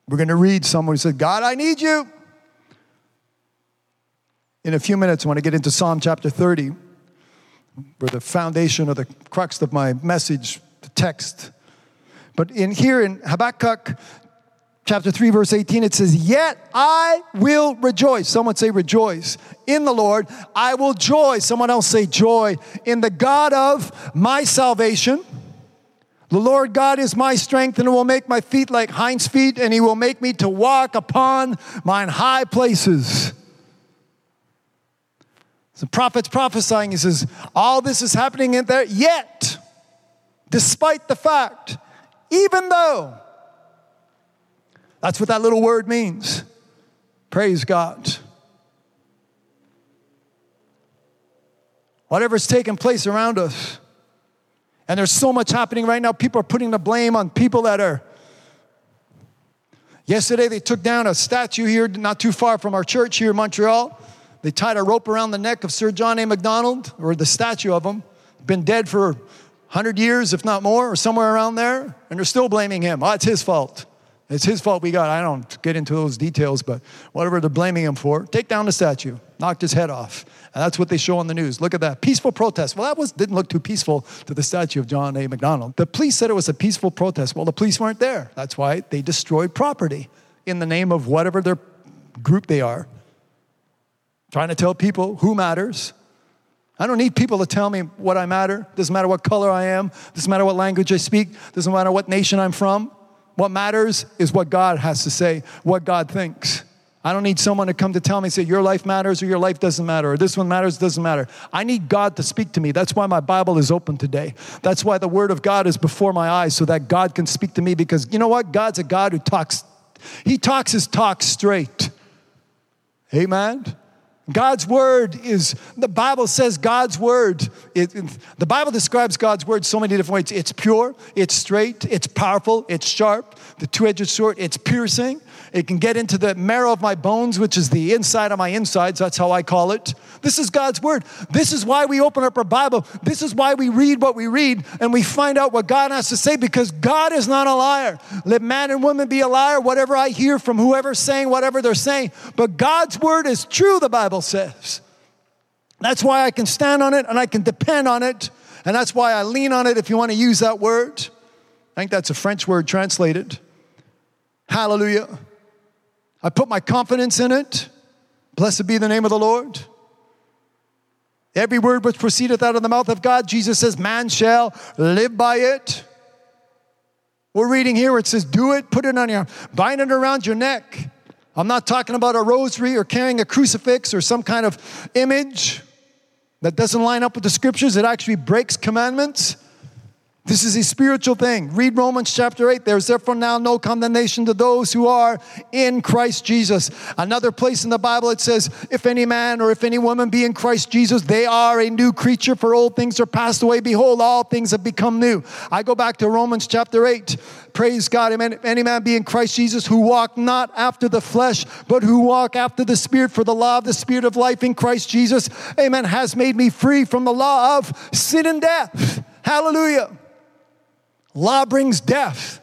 We're going to read someone who said, God, I need you. In a few minutes, when I get into Psalm chapter 30, where the foundation or the crux of my message, the text. But in here in Habakkuk chapter 3, verse 18, it says, Yet I will rejoice. Someone say, rejoice in the Lord. I will joy. Someone else say, joy in the God of my salvation. The Lord God is my strength, and will make my feet like hinds' feet, and he will make me to walk upon mine high places. The prophet's prophesying, he says, All this is happening in there, yet, despite the fact, even though, that's what that little word means. Praise God. Whatever's taking place around us, and there's so much happening right now. People are putting the blame on people that are. Yesterday, they took down a statue here, not too far from our church here in Montreal. They tied a rope around the neck of Sir John A. Macdonald, or the statue of him. Been dead for 100 years, if not more, or somewhere around there, and they're still blaming him. Oh, it's his fault. It's his fault we got. I don't get into those details, but whatever they're blaming him for, take down the statue, knocked his head off. And that's what they show on the news. Look at that. Peaceful protest. Well, that was, didn't look too peaceful to the statue of John A. Macdonald. The police said it was a peaceful protest. Well, the police weren't there. That's why they destroyed property in the name of whatever their group they are. Trying to tell people who matters. I don't need people to tell me what I matter. Doesn't matter what color I am. Doesn't matter what language I speak. Doesn't matter what nation I'm from. What matters is what God has to say, what God thinks. I don't need someone to come to tell me, say, your life matters or your life doesn't matter, or this one matters, doesn't matter. I need God to speak to me. That's why my Bible is open today. That's why the Word of God is before my eyes, so that God can speak to me. Because you know what? God's a God who talks, He talks His talk straight. Amen. God's word is, the Bible says God's word, it, the Bible describes God's word so many different ways. It's pure, it's straight, it's powerful, it's sharp, the two edged sword, it's piercing, it can get into the marrow of my bones, which is the inside of my insides. That's how I call it. This is God's word. This is why we open up our Bible. This is why we read what we read and we find out what God has to say because God is not a liar. Let man and woman be a liar, whatever I hear from whoever's saying whatever they're saying. But God's word is true, the Bible says. That's why I can stand on it and I can depend on it. And that's why I lean on it if you want to use that word. I think that's a French word translated. Hallelujah. I put my confidence in it. Blessed be the name of the Lord. Every word which proceedeth out of the mouth of God, Jesus says, man shall live by it. We're reading here it says, do it, put it on your, bind it around your neck. I'm not talking about a rosary or carrying a crucifix or some kind of image that doesn't line up with the scriptures. It actually breaks commandments. This is a spiritual thing. Read Romans chapter 8. There's therefore now no condemnation to those who are in Christ Jesus. Another place in the Bible it says, If any man or if any woman be in Christ Jesus, they are a new creature, for old things are passed away. Behold, all things have become new. I go back to Romans chapter 8. Praise God. Amen. If any man be in Christ Jesus, who walk not after the flesh, but who walk after the Spirit, for the law of the Spirit of life in Christ Jesus, amen, has made me free from the law of sin and death. Hallelujah. Law brings death.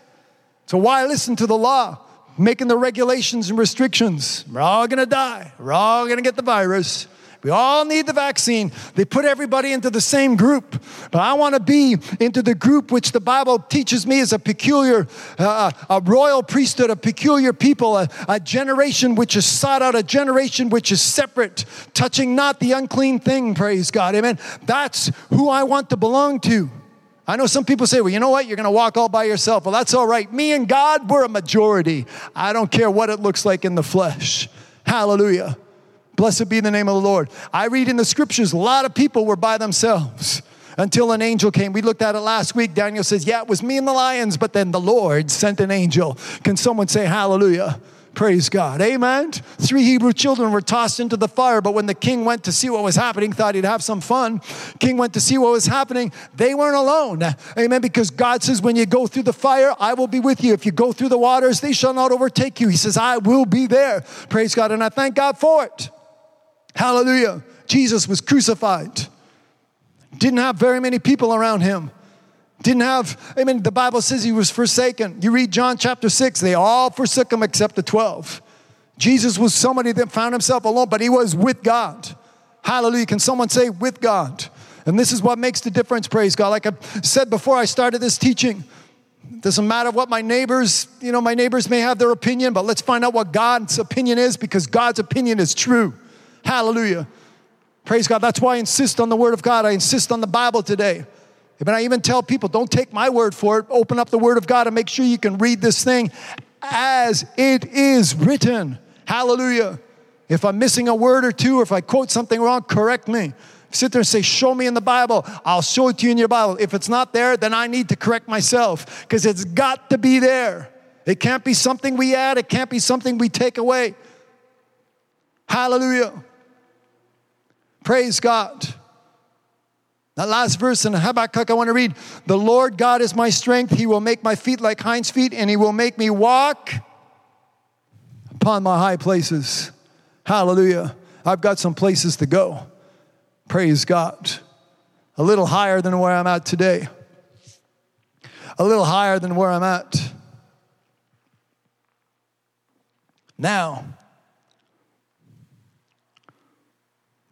So why listen to the law? Making the regulations and restrictions. We're all gonna die. We're all gonna get the virus. We all need the vaccine. They put everybody into the same group. But I want to be into the group which the Bible teaches me is a peculiar, uh, a royal priesthood, a peculiar people, a, a generation which is sought out, a generation which is separate, touching not the unclean thing, praise God. Amen. That's who I want to belong to. I know some people say, well, you know what? You're going to walk all by yourself. Well, that's all right. Me and God, we're a majority. I don't care what it looks like in the flesh. Hallelujah. Blessed be the name of the Lord. I read in the scriptures, a lot of people were by themselves until an angel came. We looked at it last week. Daniel says, Yeah, it was me and the lions, but then the Lord sent an angel. Can someone say hallelujah? Praise God. Amen. Three Hebrew children were tossed into the fire, but when the king went to see what was happening, thought he'd have some fun. King went to see what was happening. They weren't alone. Amen. Because God says, when you go through the fire, I will be with you. If you go through the waters, they shall not overtake you. He says, I will be there. Praise God. And I thank God for it. Hallelujah. Jesus was crucified. Didn't have very many people around him. Didn't have, I mean, the Bible says he was forsaken. You read John chapter 6, they all forsook him except the 12. Jesus was somebody that found himself alone, but he was with God. Hallelujah. Can someone say with God? And this is what makes the difference, praise God. Like I said before I started this teaching, doesn't matter what my neighbors, you know, my neighbors may have their opinion, but let's find out what God's opinion is because God's opinion is true. Hallelujah. Praise God. That's why I insist on the Word of God. I insist on the Bible today. But I even tell people, don't take my word for it. Open up the Word of God and make sure you can read this thing as it is written. Hallelujah. If I'm missing a word or two, or if I quote something wrong, correct me. Sit there and say, Show me in the Bible. I'll show it to you in your Bible. If it's not there, then I need to correct myself because it's got to be there. It can't be something we add, it can't be something we take away. Hallelujah. Praise God. That last verse in Habakkuk, I want to read The Lord God is my strength. He will make my feet like hinds' feet, and He will make me walk upon my high places. Hallelujah. I've got some places to go. Praise God. A little higher than where I'm at today, a little higher than where I'm at now.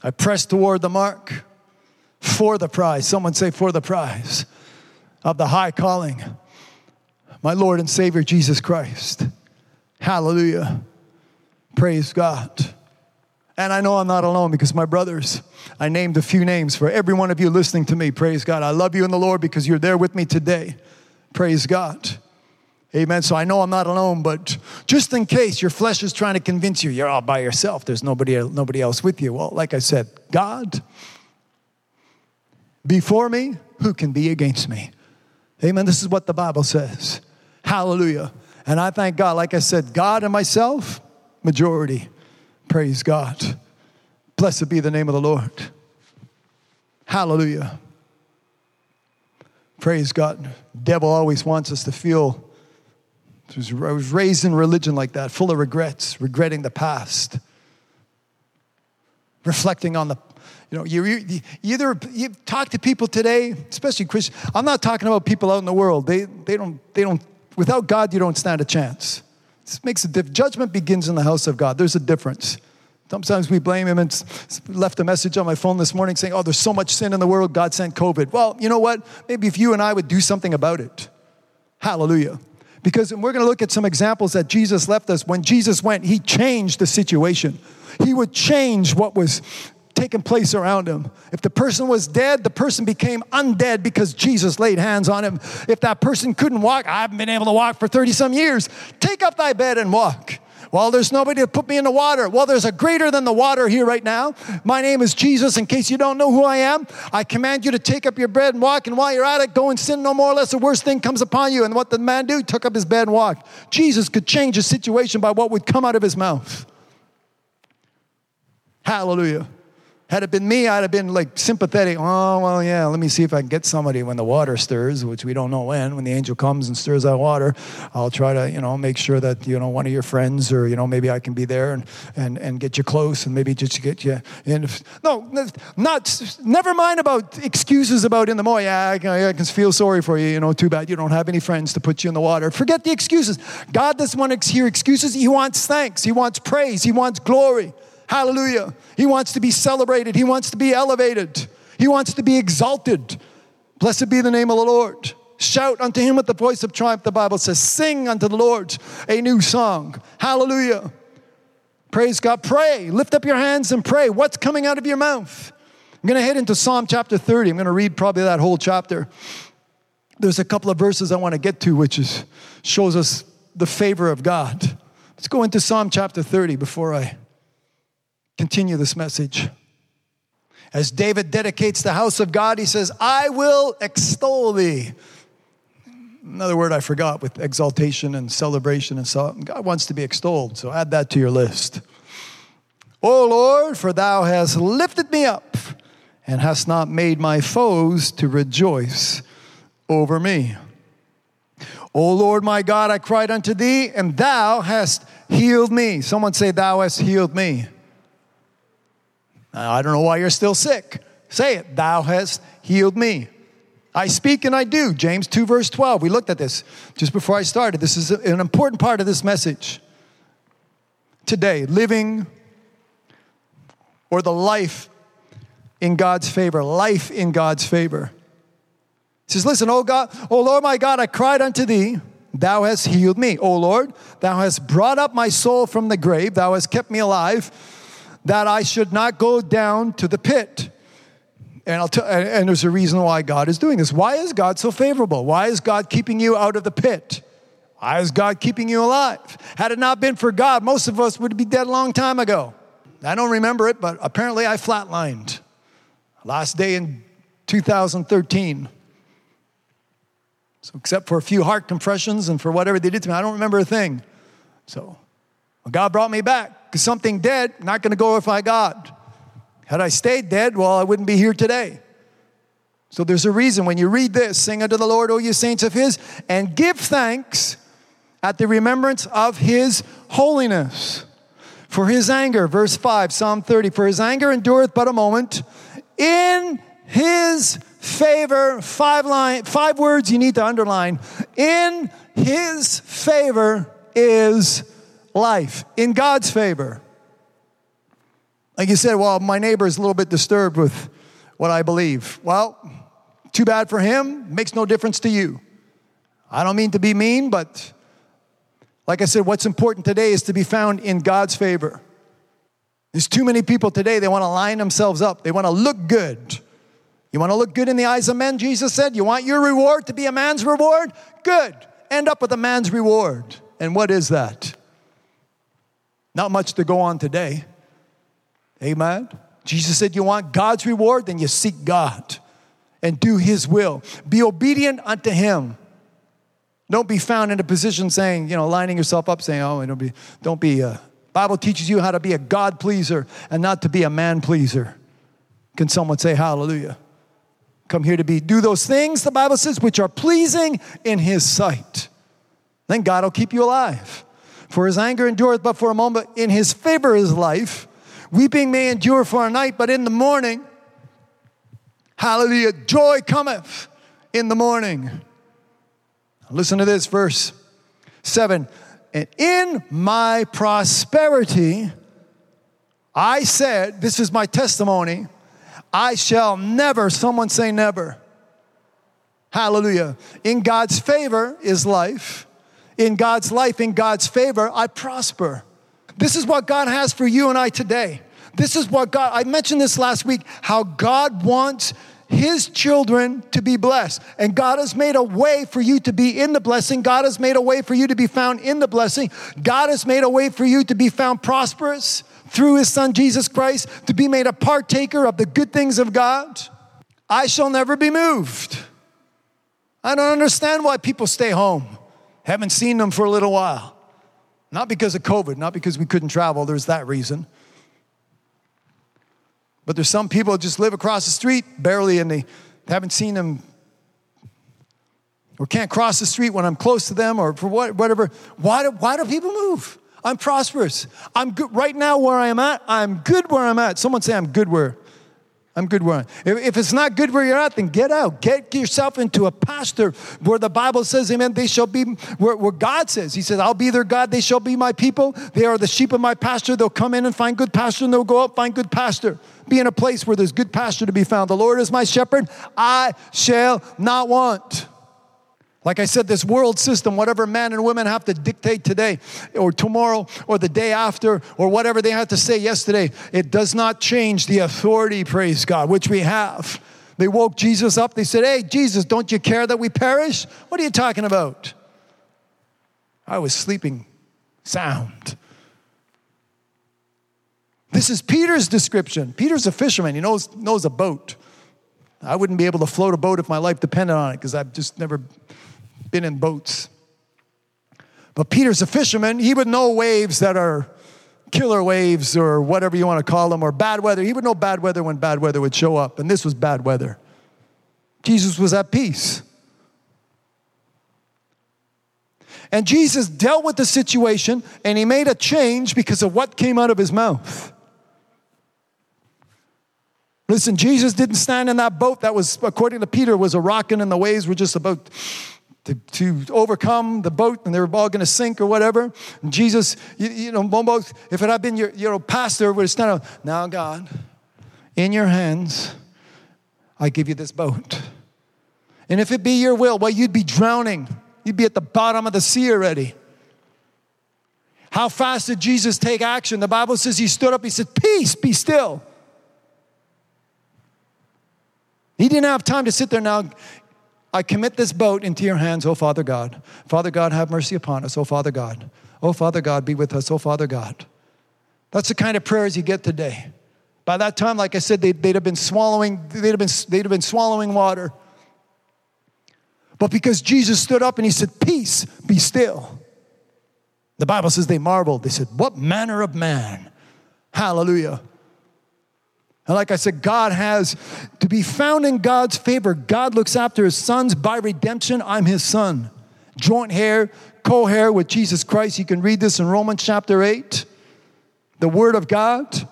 I press toward the mark for the prize. Someone say, for the prize of the high calling, my Lord and Savior Jesus Christ. Hallelujah. Praise God. And I know I'm not alone because my brothers, I named a few names for every one of you listening to me. Praise God. I love you in the Lord because you're there with me today. Praise God. Amen. So I know I'm not alone, but just in case your flesh is trying to convince you you're all by yourself, there's nobody, nobody else with you. Well, like I said, God before me, who can be against me? Amen. This is what the Bible says. Hallelujah. And I thank God, like I said, God and myself, majority. Praise God. Blessed be the name of the Lord. Hallelujah. Praise God. Devil always wants us to feel I was raised in religion like that, full of regrets, regretting the past, reflecting on the, you know, you, you, either you talk to people today, especially Christians. I'm not talking about people out in the world. They, they don't, they don't, without God, you don't stand a chance. This makes a difference. Judgment begins in the house of God. There's a difference. Sometimes we blame him and left a message on my phone this morning saying, Oh, there's so much sin in the world, God sent COVID. Well, you know what? Maybe if you and I would do something about it. Hallelujah. Because we're going to look at some examples that Jesus left us. When Jesus went, he changed the situation. He would change what was taking place around him. If the person was dead, the person became undead because Jesus laid hands on him. If that person couldn't walk, I haven't been able to walk for 30 some years. Take up thy bed and walk. Well, there's nobody to put me in the water. Well, there's a greater than the water here right now. My name is Jesus. In case you don't know who I am, I command you to take up your bed and walk. And while you're at it, go and sin no more, lest the worst thing comes upon you. And what the man do? Took up his bed and walked. Jesus could change a situation by what would come out of his mouth. Hallelujah. Had it been me, I'd have been like sympathetic. Oh, well, yeah, let me see if I can get somebody when the water stirs, which we don't know when. When the angel comes and stirs that water, I'll try to, you know, make sure that, you know, one of your friends or, you know, maybe I can be there and, and, and get you close and maybe just get you in. No, not, never mind about excuses about in the morning. Yeah, I I can feel sorry for you, you know, too bad you don't have any friends to put you in the water. Forget the excuses. God doesn't want to hear excuses. He wants thanks. He wants praise. He wants glory. Hallelujah. He wants to be celebrated. He wants to be elevated. He wants to be exalted. Blessed be the name of the Lord. Shout unto him with the voice of triumph, the Bible says. Sing unto the Lord a new song. Hallelujah. Praise God. Pray. Lift up your hands and pray. What's coming out of your mouth? I'm going to head into Psalm chapter 30. I'm going to read probably that whole chapter. There's a couple of verses I want to get to, which is, shows us the favor of God. Let's go into Psalm chapter 30 before I continue this message. As David dedicates the house of God, he says, I will extol thee. Another word I forgot with exaltation and celebration and so. God wants to be extolled, so add that to your list. O Lord, for thou hast lifted me up and hast not made my foes to rejoice over me. O Lord my God, I cried unto thee, and thou hast healed me. Someone say, Thou hast healed me. Uh, I don't know why you're still sick. Say it, Thou hast healed me. I speak and I do. James 2, verse 12. We looked at this just before I started. This is an important part of this message. Today, living or the life in God's favor, life in God's favor. He says, Listen, O God, O Lord my God, I cried unto thee. Thou hast healed me. O Lord, thou hast brought up my soul from the grave. Thou hast kept me alive, that I should not go down to the pit. And, I'll tell, and there's a reason why God is doing this. Why is God so favorable? Why is God keeping you out of the pit? Why is God keeping you alive? Had it not been for God, most of us would be dead a long time ago. I don't remember it, but apparently I flatlined. Last day in 2013. So, except for a few heart compressions and for whatever they did to me, I don't remember a thing. So, well, God brought me back because something dead, not going to glorify God. Had I stayed dead, well, I wouldn't be here today. So there's a reason when you read this sing unto the Lord, O you saints of His, and give thanks at the remembrance of His holiness. For His anger, verse 5, Psalm 30, for His anger endureth but a moment. In His favor, five, line, five words you need to underline. In His favor is life. In God's favor. Like you said, well, my neighbor is a little bit disturbed with what I believe. Well, too bad for him, makes no difference to you. I don't mean to be mean, but like I said, what's important today is to be found in God's favor. There's too many people today, they want to line themselves up, they want to look good. You want to look good in the eyes of men, Jesus said? You want your reward to be a man's reward? Good. End up with a man's reward. And what is that? Not much to go on today. Amen. Jesus said, You want God's reward? Then you seek God and do His will. Be obedient unto Him. Don't be found in a position saying, you know, lining yourself up saying, oh, don't be, don't be, uh, Bible teaches you how to be a God pleaser and not to be a man pleaser. Can someone say hallelujah? Come here to be, do those things, the Bible says, which are pleasing in His sight. Then God will keep you alive. For His anger endureth but for a moment, in His favor is life. Weeping may endure for a night, but in the morning, hallelujah, joy cometh in the morning. Listen to this verse 7 And in my prosperity, I said, This is my testimony, I shall never, someone say never. Hallelujah. In God's favor is life. In God's life, in God's favor, I prosper. This is what God has for you and I today. This is what God, I mentioned this last week, how God wants his children to be blessed. And God has made a way for you to be in the blessing. God has made a way for you to be found in the blessing. God has made a way for you to be found prosperous through his son Jesus Christ, to be made a partaker of the good things of God. I shall never be moved. I don't understand why people stay home. Haven't seen them for a little while. Not because of COVID, not because we couldn't travel, there's that reason. But there's some people just live across the street barely and they haven't seen them or can't cross the street when I'm close to them or for what, whatever. Why do, why do people move? I'm prosperous. I'm good right now where I am at. I'm good where I'm at. Someone say I'm good where I'm good where I'm. If, if it's not good where you're at, then get out. Get yourself into a pasture where the Bible says, Amen. They shall be where, where God says. He says, I'll be their God. They shall be my people. They are the sheep of my pasture. They'll come in and find good pasture, and they'll go out find good pasture. Be in a place where there's good pasture to be found. The Lord is my shepherd. I shall not want. Like I said, this world system, whatever men and women have to dictate today or tomorrow or the day after or whatever they had to say yesterday, it does not change the authority, praise God, which we have. They woke Jesus up. They said, Hey, Jesus, don't you care that we perish? What are you talking about? I was sleeping sound. This is Peter's description. Peter's a fisherman, he knows, knows a boat. I wouldn't be able to float a boat if my life depended on it because I've just never been in boats. But Peter's a fisherman. He would know waves that are killer waves or whatever you want to call them, or bad weather. He would know bad weather when bad weather would show up, and this was bad weather. Jesus was at peace. And Jesus dealt with the situation and he made a change because of what came out of his mouth. Listen, Jesus didn't stand in that boat that was, according to Peter, was a rocking and the waves were just about to, to overcome the boat and they were all going to sink or whatever. And Jesus, you, you know, both, if it had been your, your pastor, would have stand up, now God, in your hands, I give you this boat. And if it be your will, well, you'd be drowning. You'd be at the bottom of the sea already. How fast did Jesus take action? The Bible says he stood up, he said, Peace, be still. He didn't have time to sit there now. I commit this boat into your hands, O Father God. Father God, have mercy upon us, O Father God. O Father God, be with us, O Father God. That's the kind of prayers you get today. By that time, like I said, they'd, they'd have been swallowing, they'd have been, they'd have been swallowing water. But because Jesus stood up and he said, Peace, be still. The Bible says they marveled. They said, What manner of man? Hallelujah. And like I said, God has to be found in God's favor. God looks after his sons by redemption. I'm his son. Joint heir, co heir with Jesus Christ. You can read this in Romans chapter 8. The word of God.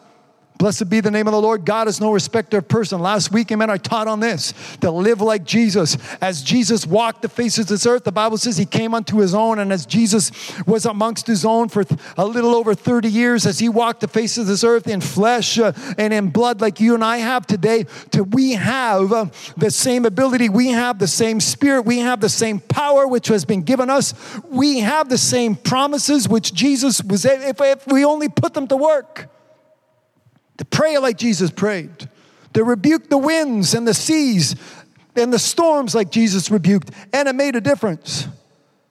Blessed be the name of the Lord. God is no respecter of person. Last week, amen, I taught on this to live like Jesus. As Jesus walked the faces of this earth, the Bible says he came unto his own. And as Jesus was amongst his own for a little over 30 years, as he walked the faces of this earth in flesh uh, and in blood, like you and I have today, to we have uh, the same ability, we have the same spirit, we have the same power which has been given us, we have the same promises which Jesus was, if, if we only put them to work pray like Jesus prayed, to rebuke the winds and the seas and the storms like Jesus rebuked, and it made a difference.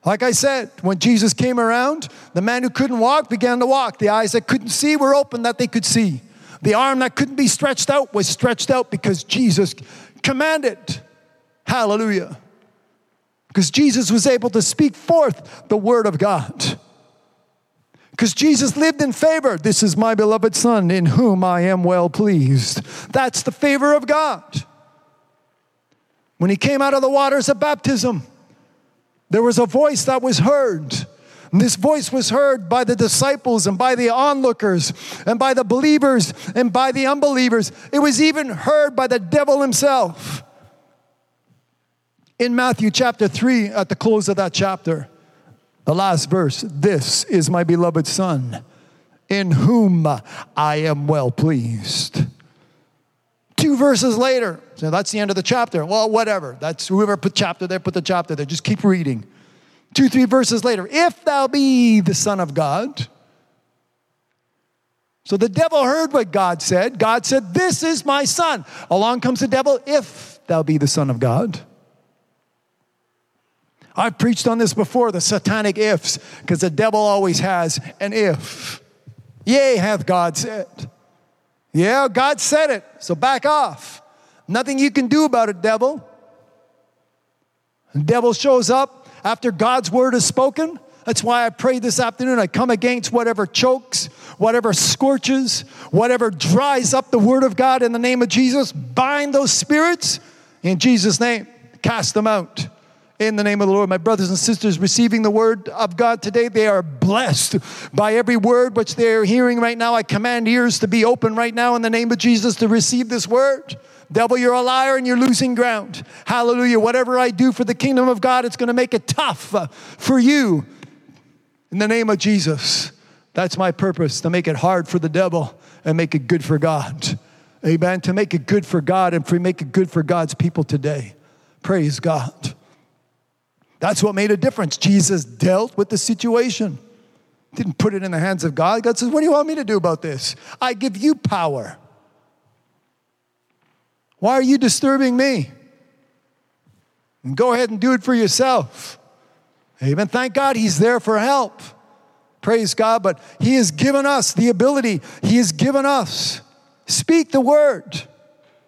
Like I said, when Jesus came around, the man who couldn't walk began to walk. The eyes that couldn't see were open that they could see. The arm that couldn't be stretched out was stretched out because Jesus commanded. Hallelujah. Because Jesus was able to speak forth the word of God. Because Jesus lived in favor. This is my beloved Son in whom I am well pleased. That's the favor of God. When he came out of the waters of baptism, there was a voice that was heard. And this voice was heard by the disciples and by the onlookers and by the believers and by the unbelievers. It was even heard by the devil himself. In Matthew chapter 3, at the close of that chapter, the last verse This is my beloved Son, in whom I am well pleased. Two verses later, so that's the end of the chapter. Well, whatever. That's whoever put chapter there, put the chapter there. Just keep reading. Two, three verses later, if thou be the Son of God. So the devil heard what God said. God said, This is my son. Along comes the devil, if thou be the Son of God. I've preached on this before the satanic ifs, because the devil always has an if. Yea, hath God said. Yeah, God said it, so back off. Nothing you can do about it, devil. The devil shows up after God's word is spoken. That's why I pray this afternoon. I come against whatever chokes, whatever scorches, whatever dries up the word of God in the name of Jesus. Bind those spirits in Jesus' name, cast them out in the name of the Lord. My brothers and sisters receiving the word of God today, they are blessed by every word which they're hearing right now. I command ears to be open right now in the name of Jesus to receive this word. Devil, you're a liar and you're losing ground. Hallelujah. Whatever I do for the kingdom of God, it's going to make it tough uh, for you. In the name of Jesus. That's my purpose to make it hard for the devil and make it good for God. Amen. To make it good for God and to make it good for God's people today. Praise God. That's what made a difference. Jesus dealt with the situation. Didn't put it in the hands of God. God says, What do you want me to do about this? I give you power. Why are you disturbing me? And go ahead and do it for yourself. Amen. Thank God he's there for help. Praise God. But he has given us the ability, he has given us. Speak the word,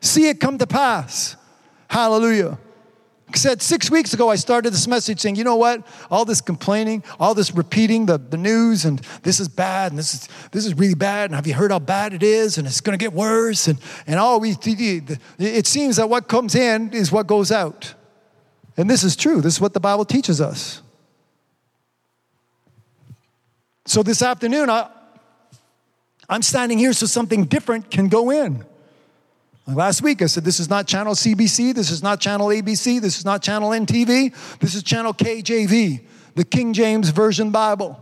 see it come to pass. Hallelujah. Said six weeks ago, I started this message saying, you know what? All this complaining, all this repeating the, the news, and this is bad, and this is, this is really bad, and have you heard how bad it is, and it's going to get worse, and, and all we, it seems that what comes in is what goes out. And this is true. This is what the Bible teaches us. So this afternoon, I, I'm standing here so something different can go in. Last week I said, This is not channel CBC, this is not channel ABC, this is not channel NTV, this is channel KJV, the King James Version Bible.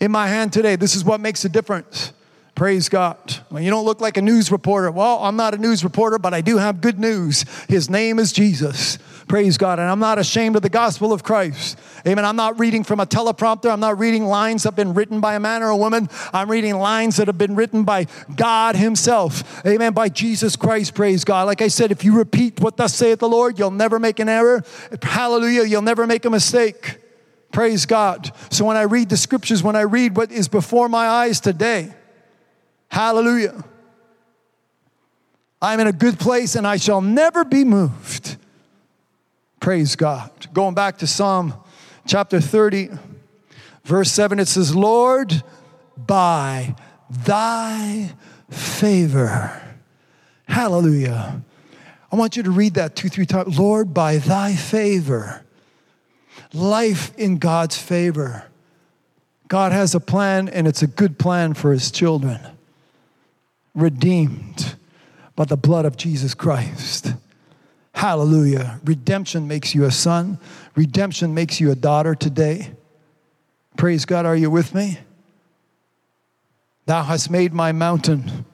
In my hand today, this is what makes a difference. Praise God. Well, you don't look like a news reporter. Well, I'm not a news reporter, but I do have good news. His name is Jesus. Praise God. And I'm not ashamed of the gospel of Christ. Amen. I'm not reading from a teleprompter. I'm not reading lines that have been written by a man or a woman. I'm reading lines that have been written by God Himself. Amen. By Jesus Christ. Praise God. Like I said, if you repeat what thus saith the Lord, you'll never make an error. Hallelujah. You'll never make a mistake. Praise God. So when I read the scriptures, when I read what is before my eyes today, hallelujah. I'm in a good place and I shall never be moved. Praise God. Going back to Psalm chapter 30, verse 7, it says, Lord, by thy favor. Hallelujah. I want you to read that two, three times. Lord, by thy favor. Life in God's favor. God has a plan, and it's a good plan for his children. Redeemed by the blood of Jesus Christ. Hallelujah. Redemption makes you a son, redemption makes you a daughter today. Praise God. Are you with me? Thou hast made my mountain.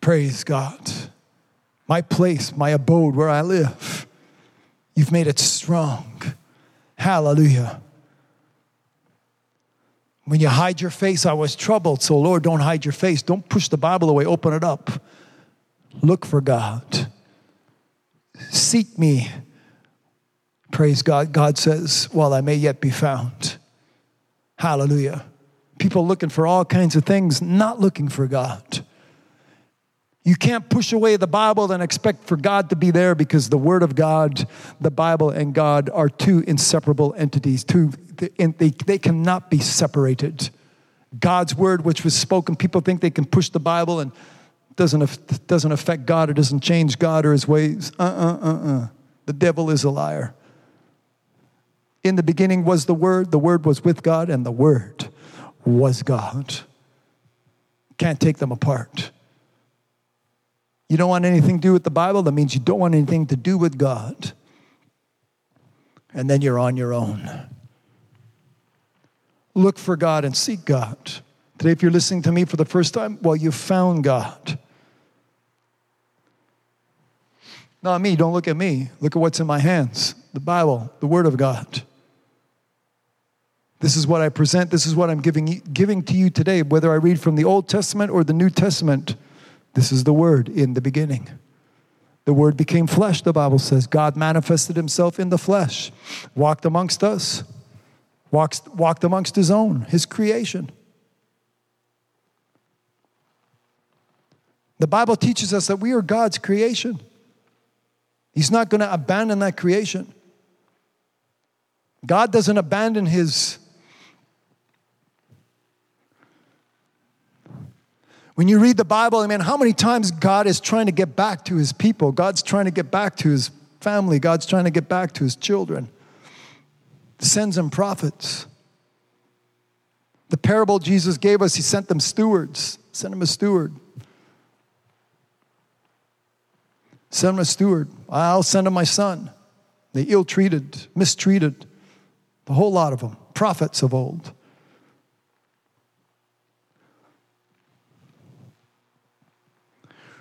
Praise God. My place, my abode where I live. You've made it strong. Hallelujah. When you hide your face, I was troubled. So, Lord, don't hide your face. Don't push the Bible away. Open it up. Look for God. Seek me. Praise God. God says, while I may yet be found. Hallelujah. People looking for all kinds of things, not looking for God. You can't push away the Bible and expect for God to be there because the Word of God, the Bible, and God are two inseparable entities. Two, they, they cannot be separated. God's Word, which was spoken, people think they can push the Bible and doesn't, doesn't affect God or doesn't change God or his ways. Uh uh uh uh. The devil is a liar. In the beginning was the Word, the Word was with God, and the Word was God. Can't take them apart. You don't want anything to do with the Bible, that means you don't want anything to do with God. And then you're on your own. Look for God and seek God. Today, if you're listening to me for the first time, well, you found God. Not me, don't look at me. Look at what's in my hands the Bible, the Word of God. This is what I present. This is what I'm giving, giving to you today, whether I read from the Old Testament or the New Testament. This is the Word in the beginning. The Word became flesh, the Bible says. God manifested Himself in the flesh, walked amongst us, walked, walked amongst His own, His creation. The Bible teaches us that we are God's creation. He's not going to abandon that creation. God doesn't abandon his. When you read the Bible, I mean, how many times God is trying to get back to his people? God's trying to get back to his family. God's trying to get back to his children. Sends them prophets. The parable Jesus gave us, he sent them stewards, sent him a steward. Send him a steward. I'll send him my son. They ill treated, mistreated, the whole lot of them, prophets of old.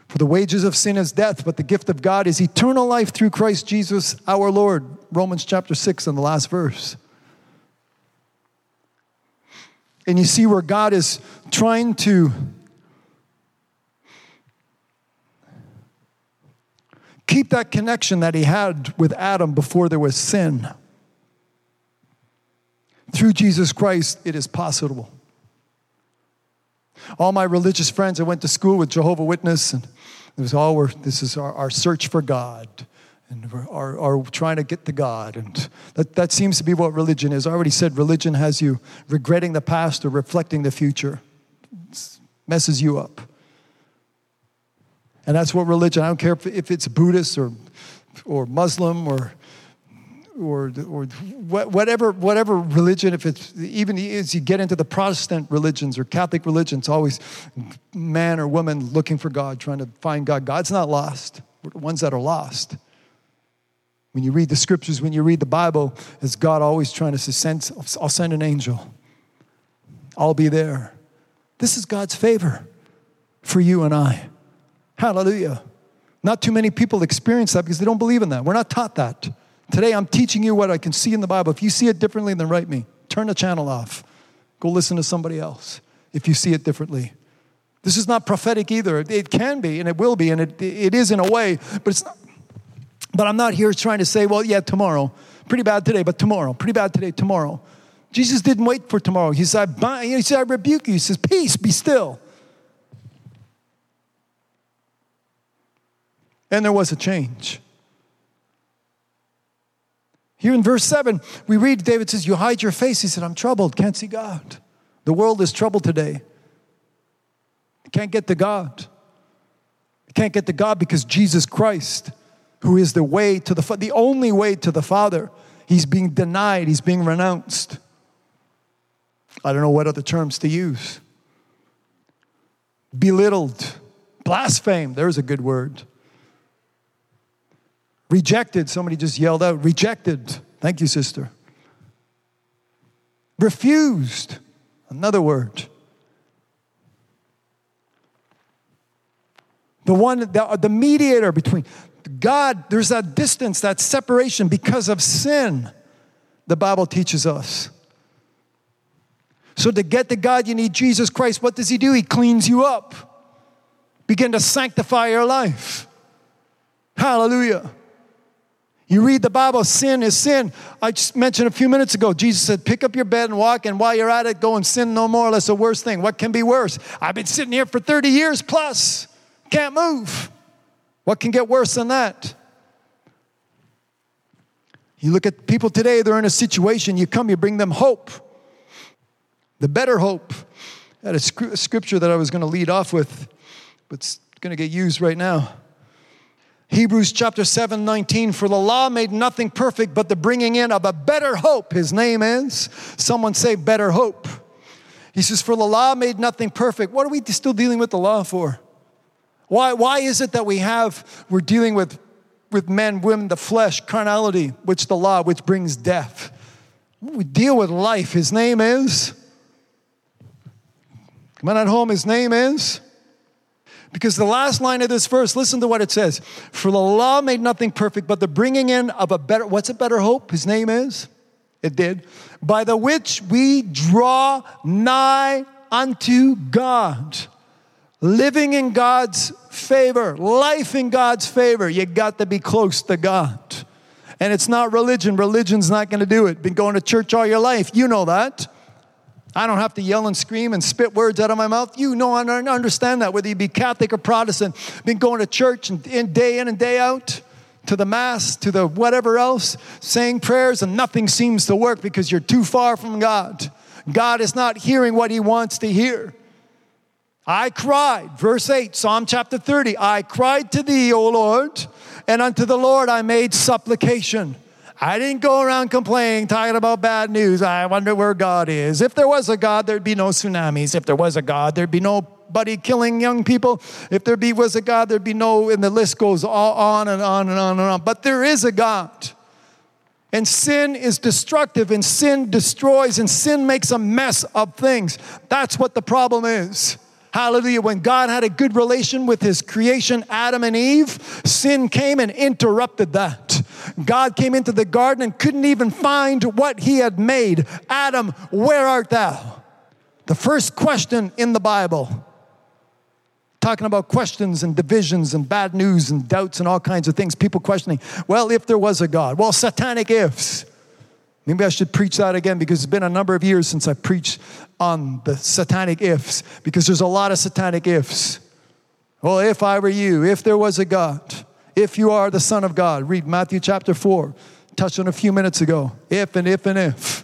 For the wages of sin is death, but the gift of God is eternal life through Christ Jesus our Lord. Romans chapter 6 and the last verse. And you see where God is trying to keep that connection that he had with Adam before there was sin. Through Jesus Christ, it is possible. All my religious friends, I went to school with Jehovah Witness, and it was all we're, this is our, our search for God, and our trying to get to God, and that, that seems to be what religion is. I already said religion has you regretting the past or reflecting the future. It messes you up. And that's what religion, I don't care if, it's Buddhist or, or Muslim or, or, or whatever, whatever religion, if it's even as you get into the Protestant religions or Catholic religions, always man or woman looking for God, trying to find God. God's not lost. We're the ones that are lost. When you read the scriptures, when you read the Bible, is God always trying to send, I'll send an angel. I'll be there. This is God's favor for you and I. Hallelujah. Not too many people experience that because they don't believe in that. We're not taught that. Today, I'm teaching you what I can see in the Bible. If you see it differently, then write me. Turn the channel off. Go listen to somebody else if you see it differently. This is not prophetic either. It can be, and it will be, and it, it is in a way, but it's not. But I'm not here trying to say, well, yeah, tomorrow. Pretty bad today, but tomorrow. Pretty bad today, tomorrow. Jesus didn't wait for tomorrow. He said, he said, I rebuke you. He says, peace, be still. And there was a change. Here in verse 7, we read David says, You hide your face. He said, I'm troubled, can't see God. The world is troubled today. can't get to God. can't get to God because Jesus Christ, who is the way to the the only way to the Father, he's being denied, he's being renounced. I don't know what other terms to use. Belittled, blasphemed, there's a good word. Rejected, somebody just yelled out, rejected. Thank you, sister. Refused, another word. The one, the, the mediator between God, there's that distance, that separation because of sin, the Bible teaches us. So, to get to God, you need Jesus Christ. What does He do? He cleans you up, begin to sanctify your life. Hallelujah. You read the Bible, sin is sin. I just mentioned a few minutes ago, Jesus said, pick up your bed and walk, and while you're at it, go and sin no more. That's the worst thing. What can be worse? I've been sitting here for 30 years plus, can't move. What can get worse than that? You look at people today, they're in a situation, you come, you bring them hope, the better hope. I had a scripture that I was going to lead off with, but it's going to get used right now. Hebrews chapter 7, 19, for the law made nothing perfect but the bringing in of a better hope. His name is, someone say, better hope. He says, for the law made nothing perfect. What are we still dealing with the law for? Why, why is it that we have, we're dealing with, with men, women, the flesh, carnality, which the law, which brings death? We deal with life. His name is, come on at home, his name is, because the last line of this verse, listen to what it says. For the law made nothing perfect, but the bringing in of a better, what's a better hope? His name is? It did. By the which we draw nigh unto God. Living in God's favor, life in God's favor. You got to be close to God. And it's not religion. Religion's not going to do it. Been going to church all your life. You know that. I don't have to yell and scream and spit words out of my mouth. You know, I understand that, whether you be Catholic or Protestant, been going to church and day in and day out, to the Mass, to the whatever else, saying prayers, and nothing seems to work because you're too far from God. God is not hearing what He wants to hear. I cried, verse 8, Psalm chapter 30, I cried to thee, O Lord, and unto the Lord I made supplication. I didn't go around complaining, talking about bad news. I wonder where God is. If there was a God, there'd be no tsunamis. If there was a God, there'd be nobody killing young people. If there be, was a God, there'd be no, and the list goes on and on and on and on. But there is a God. And sin is destructive, and sin destroys, and sin makes a mess of things. That's what the problem is. Hallelujah. When God had a good relation with his creation, Adam and Eve, sin came and interrupted that. God came into the garden and couldn't even find what he had made. Adam, where art thou? The first question in the Bible, talking about questions and divisions and bad news and doubts and all kinds of things, people questioning, well, if there was a God, well, satanic ifs. Maybe I should preach that again because it's been a number of years since I preached on the satanic ifs because there's a lot of satanic ifs. Well, if I were you, if there was a God, if you are the Son of God, read Matthew chapter 4, touched on a few minutes ago. If and if and if.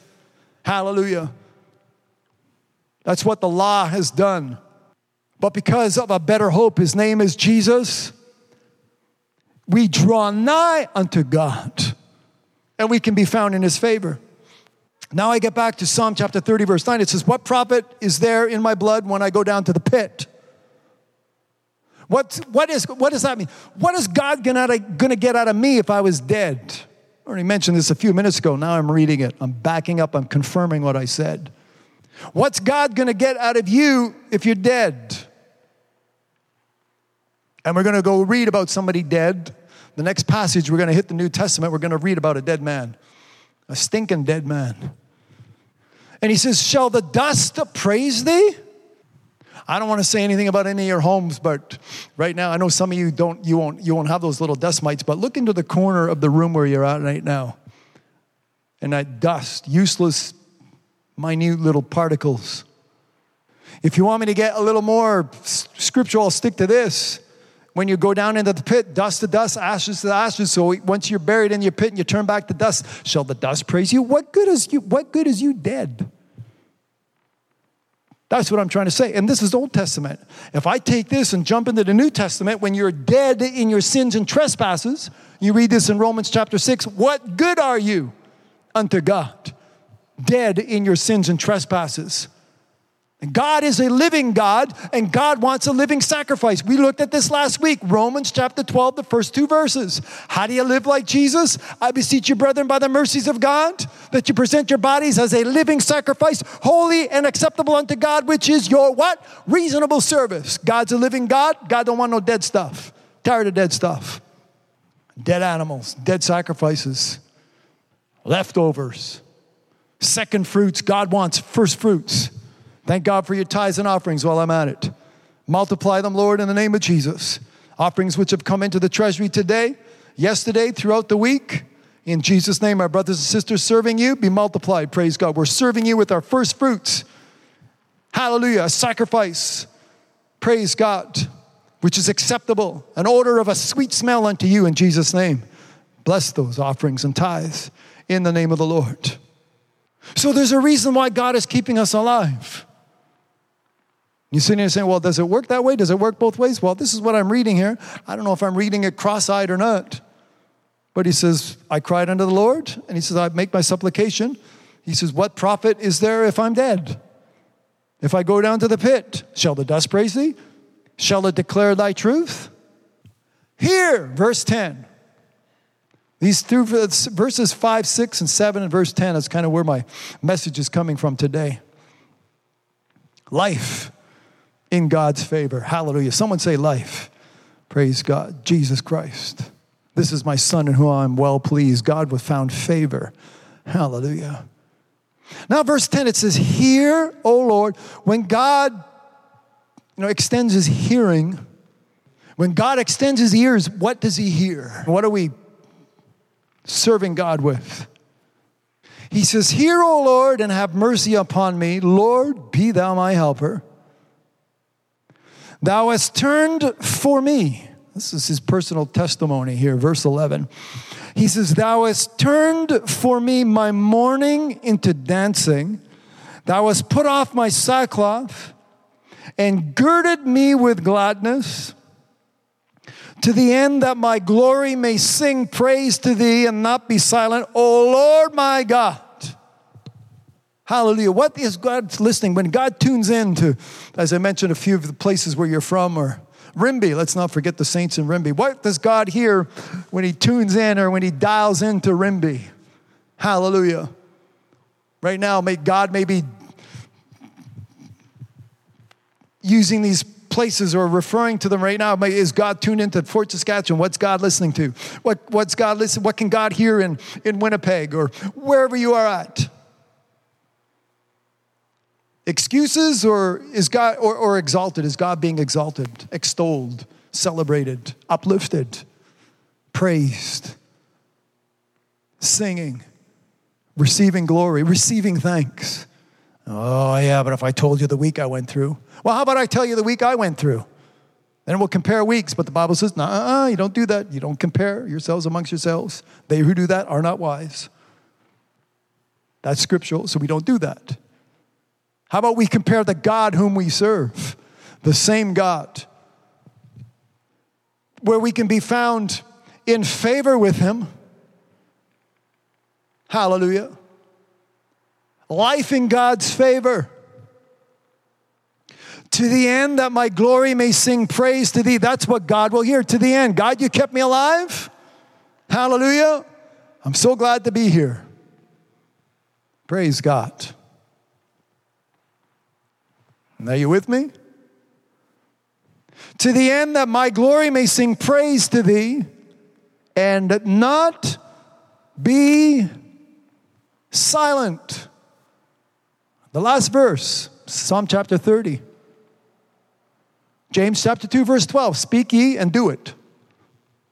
Hallelujah. That's what the law has done. But because of a better hope, his name is Jesus, we draw nigh unto God and we can be found in his favor. Now I get back to Psalm chapter 30, verse 9. It says, What profit is there in my blood when I go down to the pit? What, what, is, what does that mean? What is God going to get out of me if I was dead? I already mentioned this a few minutes ago. Now I'm reading it. I'm backing up. I'm confirming what I said. What's God going to get out of you if you're dead? And we're going to go read about somebody dead the next passage, we're going to hit the New Testament. We're going to read about a dead man, a stinking dead man. And he says, Shall the dust praise thee? I don't want to say anything about any of your homes, but right now I know some of you don't you won't you won't have those little dust mites, but look into the corner of the room where you're at right now. And that dust, useless, minute little particles. If you want me to get a little more scriptural, I'll stick to this when you go down into the pit, dust to dust, ashes to ashes. So once you're buried in your pit and you turn back to dust, shall the dust praise you? What good is you? What good is you dead? That's what I'm trying to say. And this is Old Testament. If I take this and jump into the New Testament, when you're dead in your sins and trespasses, you read this in Romans chapter 6, what good are you unto God? Dead in your sins and trespasses. God is a living God, and God wants a living sacrifice. We looked at this last week, Romans chapter 12, the first two verses. How do you live like Jesus? I beseech you, brethren, by the mercies of God, that you present your bodies as a living sacrifice, holy and acceptable unto God, which is your what? Reasonable service. God's a living God. God don't want no dead stuff. Tired of dead stuff. Dead animals, dead sacrifices, leftovers, second fruits. God wants first fruits. Thank God for your tithes and offerings while I'm at it. Multiply them, Lord, in the name of Jesus. Offerings which have come into the treasury today, yesterday, throughout the week. In Jesus' name, our brothers and sisters serving you, be multiplied. Praise God. We're serving you with our first fruits. Hallelujah. A sacrifice. Praise God. Which is acceptable, an odor of a sweet smell unto you in Jesus' name. Bless those offerings and tithes in the name of the Lord. So there's a reason why God is keeping us alive. You're sitting here saying, well, does it work that way? Does it work both ways? Well, this is what I'm reading here. I don't know if I'm reading it cross eyed or not. But he says, I cried unto the Lord, and he says, I make my supplication. He says, What profit is there if I'm dead? If I go down to the pit, shall the dust praise thee? Shall it declare thy truth? Here, verse 10. These through verses 5, 6, and 7, and verse 10 is kind of where my message is coming from today. Life in God's favor. Hallelujah. Someone say life. Praise God. Jesus Christ. This is my son in whom I'm well pleased. God with found favor. Hallelujah. Now, verse 10, it says, Hear, O Lord, when God you know, extends his hearing, when God extends his ears, what does he hear? What are we serving God with? He says, Hear, O Lord, and have mercy upon me. Lord, be thou my helper. Thou hast turned for me. This is his personal testimony here, verse 11. He says, Thou hast turned for me my mourning into dancing. Thou hast put off my sackcloth and girded me with gladness to the end that my glory may sing praise to thee and not be silent, O Lord my God. Hallelujah. What is God listening? When God tunes in to, as I mentioned, a few of the places where you're from, or Rimbey, let's not forget the saints in Rimbey. What does God hear when He tunes in or when He dials into Rimbey? Hallelujah. Right now, may God may be using these places or referring to them right now. Is God tuned into Fort Saskatchewan? What's God listening to? What, what's God listen? What can God hear in, in Winnipeg or wherever you are at? Excuses or is God or, or exalted? Is God being exalted, extolled, celebrated, uplifted, praised, singing, receiving glory, receiving thanks? Oh, yeah, but if I told you the week I went through, well, how about I tell you the week I went through? Then we'll compare weeks, but the Bible says, nah, you don't do that. You don't compare yourselves amongst yourselves. They who do that are not wise. That's scriptural, so we don't do that. How about we compare the God whom we serve, the same God, where we can be found in favor with Him? Hallelujah. Life in God's favor. To the end that my glory may sing praise to thee. That's what God will hear. To the end. God, you kept me alive. Hallelujah. I'm so glad to be here. Praise God. Are you with me? To the end that my glory may sing praise to thee and not be silent. The last verse, Psalm chapter 30. James chapter 2, verse 12 Speak ye and do it.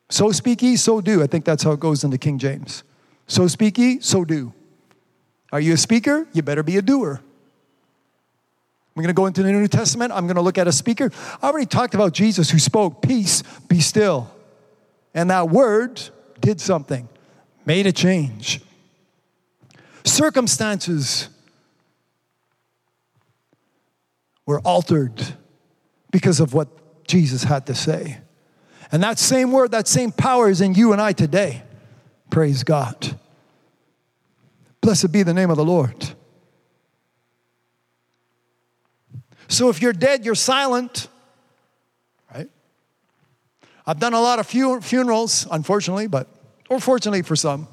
So speak ye, so do. I think that's how it goes in the King James. So speak ye, so do. Are you a speaker? You better be a doer. We're going to go into the New Testament. I'm going to look at a speaker. I already talked about Jesus who spoke, Peace, be still. And that word did something, made a change. Circumstances were altered because of what Jesus had to say. And that same word, that same power is in you and I today. Praise God. Blessed be the name of the Lord. So if you're dead, you're silent, right? I've done a lot of funerals, unfortunately, but, or fortunately for some.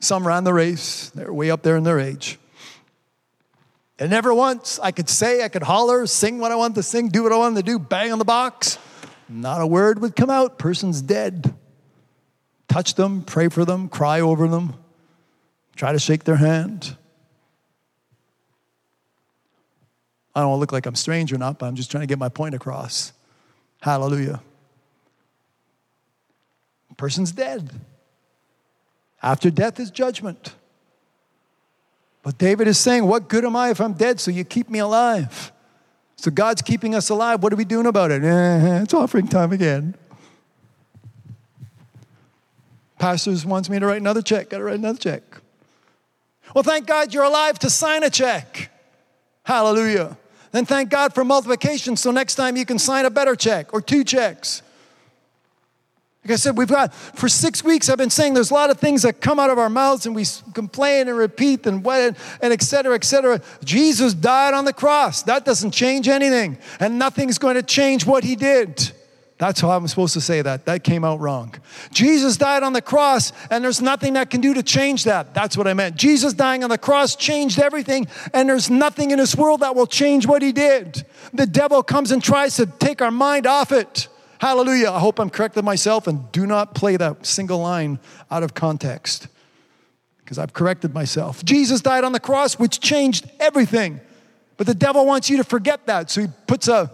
Some ran the race, they're way up there in their age. And never once I could say, I could holler, sing what I want to sing, do what I wanted to do, bang on the box. Not a word would come out. Person's dead. Touch them, pray for them, cry over them, try to shake their hand. I don't look like I'm strange or not, but I'm just trying to get my point across. Hallelujah. Person's dead. After death is judgment. But David is saying, What good am I if I'm dead? So you keep me alive. So God's keeping us alive. What are we doing about it? Eh, it's offering time again. Pastors wants me to write another check. Got to write another check. Well, thank God you're alive to sign a check. Hallelujah. Then thank God for multiplication so next time you can sign a better check or two checks. Like I said, we've got, for six weeks, I've been saying there's a lot of things that come out of our mouths and we complain and repeat and what, and et cetera, et cetera. Jesus died on the cross. That doesn't change anything. And nothing's going to change what he did. That's how I'm supposed to say that. That came out wrong. Jesus died on the cross, and there's nothing that can do to change that. That's what I meant. Jesus dying on the cross changed everything, and there's nothing in this world that will change what he did. The devil comes and tries to take our mind off it. Hallelujah. I hope I'm correcting myself and do not play that single line out of context because I've corrected myself. Jesus died on the cross, which changed everything. But the devil wants you to forget that. So he puts a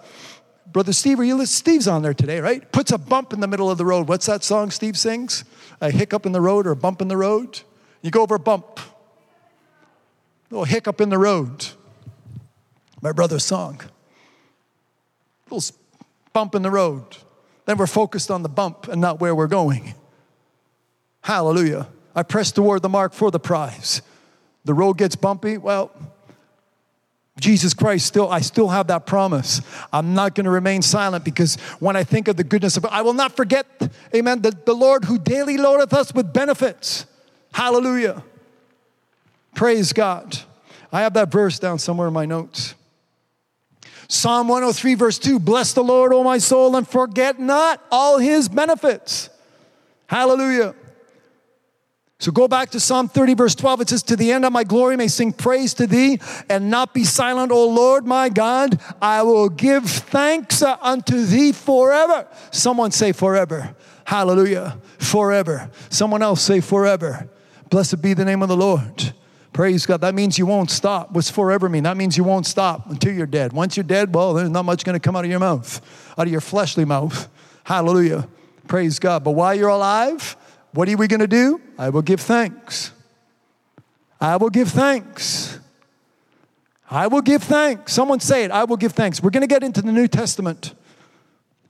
Brother Steve, are you Steve's on there today, right? Puts a bump in the middle of the road. What's that song Steve sings? A hiccup in the road or a bump in the road? You go over a bump. A little hiccup in the road. My brother's song. Little bump in the road. Then we're focused on the bump and not where we're going. Hallelujah. I press toward the mark for the prize. The road gets bumpy. Well, Jesus Christ, still, I still have that promise. I'm not going to remain silent because when I think of the goodness of I will not forget, amen, the, the Lord who daily loadeth us with benefits. Hallelujah. Praise God. I have that verse down somewhere in my notes. Psalm 103, verse 2 Bless the Lord, O my soul, and forget not all his benefits. Hallelujah. So go back to Psalm 30, verse 12. It says, To the end of my glory may sing praise to thee and not be silent, O Lord my God. I will give thanks unto thee forever. Someone say forever. Hallelujah. Forever. Someone else say forever. Blessed be the name of the Lord. Praise God. That means you won't stop. What's forever mean? That means you won't stop until you're dead. Once you're dead, well, there's not much going to come out of your mouth, out of your fleshly mouth. Hallelujah. Praise God. But while you're alive, what are we going to do? I will give thanks. I will give thanks. I will give thanks. Someone say it. I will give thanks. We're going to get into the New Testament.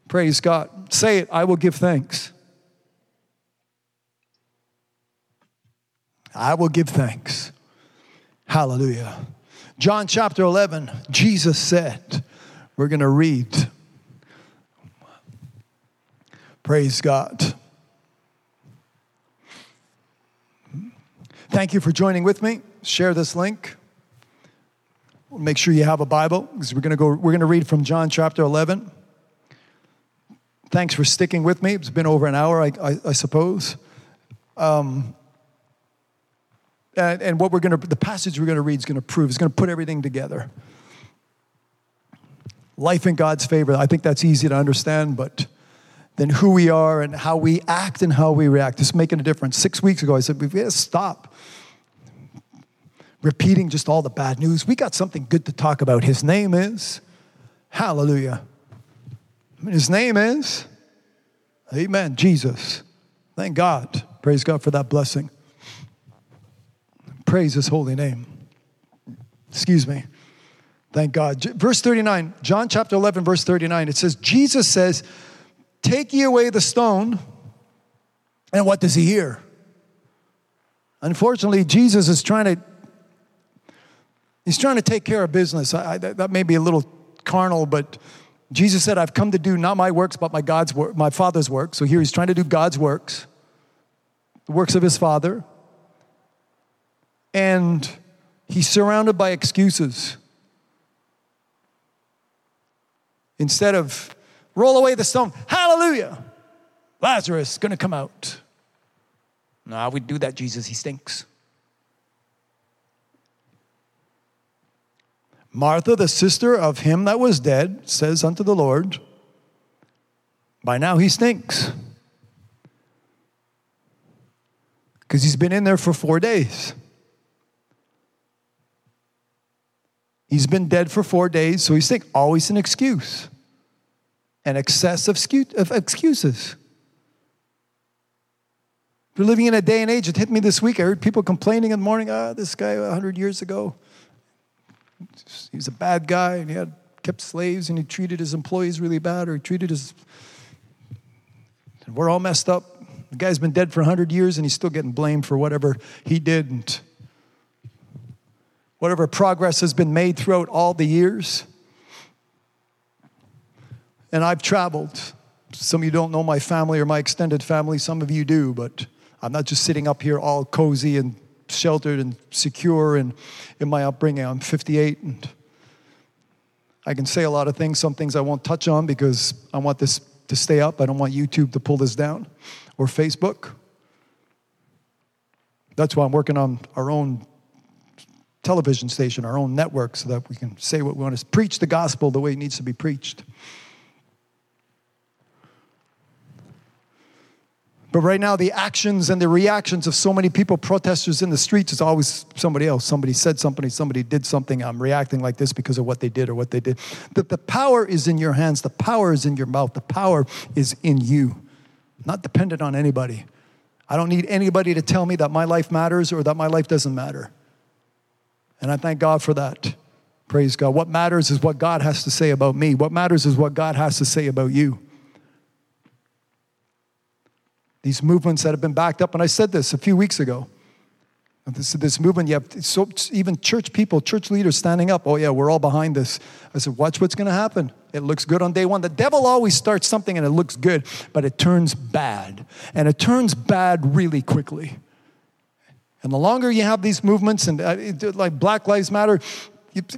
Praise God. Say it. I will give thanks. I will give thanks. Hallelujah. John chapter 11, Jesus said, we're going to read. Praise God. Thank you for joining with me. Share this link. Make sure you have a Bible because we're going to go we're going to read from John chapter 11. Thanks for sticking with me. It's been over an hour, I, I, I suppose. Um, and, and what we're going to, the passage we're going to read is going to prove, is going to put everything together. Life in God's favor, I think that's easy to understand, but then who we are and how we act and how we react is making a difference. Six weeks ago, I said, we've got to stop repeating just all the bad news. We got something good to talk about. His name is, hallelujah. His name is, amen, Jesus. Thank God. Praise God for that blessing. Praise his holy name. Excuse me. Thank God. Verse 39, John chapter 11, verse 39, it says, Jesus says, Take ye away the stone. And what does he hear? Unfortunately, Jesus is trying to He's trying to take care of business. I, that may be a little carnal, but Jesus said, I've come to do not my works, but my God's work, my Father's work. So here he's trying to do God's works, the works of his Father. And he's surrounded by excuses. Instead of roll away the stone, hallelujah, Lazarus is gonna come out. No, we do that, Jesus, he stinks. Martha, the sister of him that was dead, says unto the Lord, By now he stinks. Because he's been in there for four days. He's been dead for four days, so he's stinks. Always an excuse, an excess of excuses. We're living in a day and age, it hit me this week. I heard people complaining in the morning, ah, this guy 100 years ago he was a bad guy and he had kept slaves and he treated his employees really bad or he treated his we're all messed up the guy's been dead for 100 years and he's still getting blamed for whatever he didn't. whatever progress has been made throughout all the years and i've traveled some of you don't know my family or my extended family some of you do but i'm not just sitting up here all cozy and sheltered and secure and in my upbringing. I'm 58 and I can say a lot of things. Some things I won't touch on because I want this to stay up. I don't want YouTube to pull this down or Facebook. That's why I'm working on our own television station, our own network, so that we can say what we want to preach the gospel the way it needs to be preached. But right now, the actions and the reactions of so many people, protesters in the streets, is always somebody else. Somebody said something, somebody did something. I'm reacting like this because of what they did or what they did. But the power is in your hands, the power is in your mouth, the power is in you, not dependent on anybody. I don't need anybody to tell me that my life matters or that my life doesn't matter. And I thank God for that. Praise God. What matters is what God has to say about me. What matters is what God has to say about you these movements that have been backed up. And I said this a few weeks ago. This, this movement, you have so, even church people, church leaders standing up. Oh, yeah, we're all behind this. I said, watch what's going to happen. It looks good on day one. The devil always starts something and it looks good, but it turns bad. And it turns bad really quickly. And the longer you have these movements, and uh, like Black Lives Matter,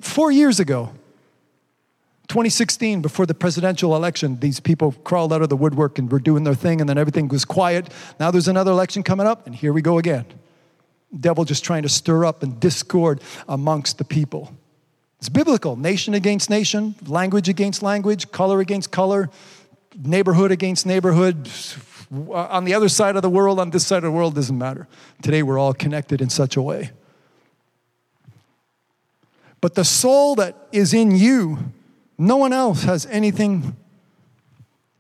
four years ago, 2016, before the presidential election, these people crawled out of the woodwork and were doing their thing, and then everything was quiet. Now there's another election coming up, and here we go again. Devil just trying to stir up and discord amongst the people. It's biblical nation against nation, language against language, color against color, neighborhood against neighborhood. On the other side of the world, on this side of the world, doesn't matter. Today we're all connected in such a way. But the soul that is in you no one else has anything.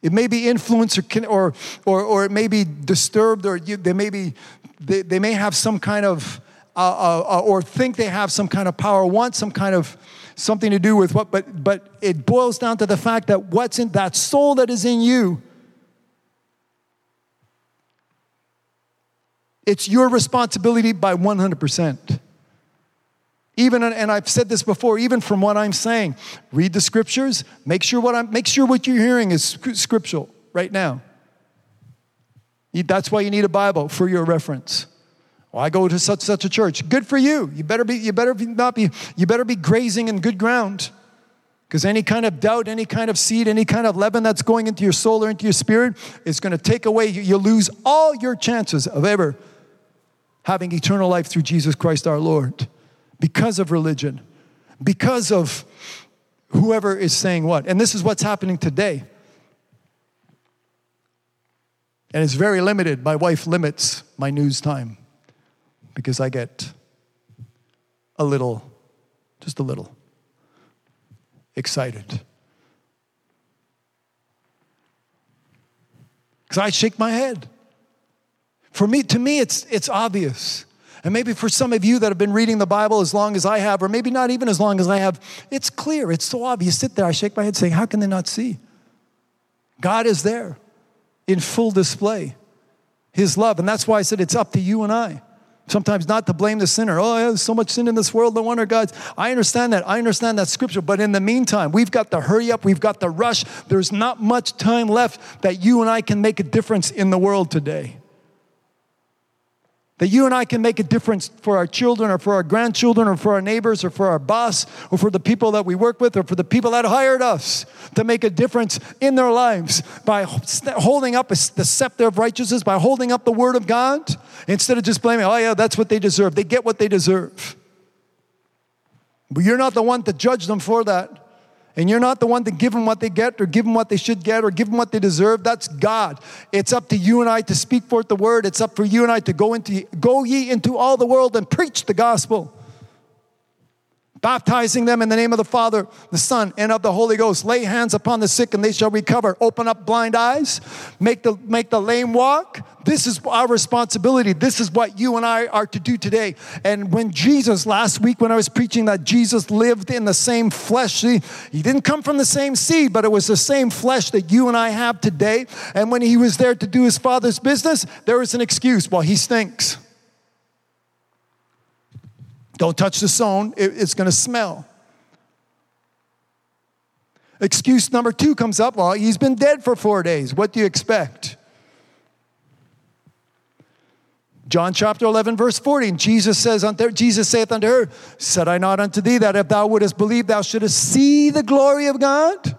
It may be influenced or, or, or, or it may be disturbed or you, they, may be, they, they may have some kind of, uh, uh, uh, or think they have some kind of power, want some kind of something to do with what, but, but it boils down to the fact that what's in that soul that is in you, it's your responsibility by 100%. Even and I've said this before, even from what I'm saying, read the scriptures, make sure what I'm make sure what you're hearing is scriptural right now. That's why you need a Bible for your reference. Well, I go to such such a church. Good for you. You better be you better be, not be you better be grazing in good ground. Because any kind of doubt, any kind of seed, any kind of leaven that's going into your soul or into your spirit is going to take away, you, lose all your chances of ever having eternal life through Jesus Christ our Lord because of religion, because of whoever is saying what. And this is what's happening today. And it's very limited. My wife limits my news time because I get a little, just a little, excited. Because I shake my head. For me, to me, it's, it's obvious. And maybe for some of you that have been reading the Bible as long as I have, or maybe not even as long as I have, it's clear, it's so obvious. You sit there, I shake my head saying, How can they not see? God is there in full display, His love. And that's why I said it's up to you and I. Sometimes not to blame the sinner. Oh, there's so much sin in this world. No wonder God's. I understand that. I understand that scripture. But in the meantime, we've got to hurry up. We've got to rush. There's not much time left that you and I can make a difference in the world today. That you and I can make a difference for our children or for our grandchildren or for our neighbors or for our boss or for the people that we work with or for the people that hired us to make a difference in their lives by holding up the scepter of righteousness, by holding up the word of God instead of just blaming, oh, yeah, that's what they deserve. They get what they deserve. But you're not the one to judge them for that. And you're not the one to give them what they get or give them what they should get or give them what they deserve. That's God. It's up to you and I to speak forth the word. It's up for you and I to go into go ye into all the world and preach the gospel baptizing them in the name of the Father, the Son, and of the Holy Ghost. Lay hands upon the sick and they shall recover. Open up blind eyes, make the, make the lame walk. This is our responsibility. This is what you and I are to do today. And when Jesus, last week when I was preaching that Jesus lived in the same flesh, he, he didn't come from the same seed, but it was the same flesh that you and I have today. And when he was there to do his Father's business, there was an excuse. Well, he stinks. Don't touch the stone, it's going to smell. Excuse number two comes up well, he's been dead for four days. What do you expect? John chapter 11, verse 40. And Jesus says unto Jesus saith unto her, Said I not unto thee that if thou wouldest believe, thou shouldest see the glory of God?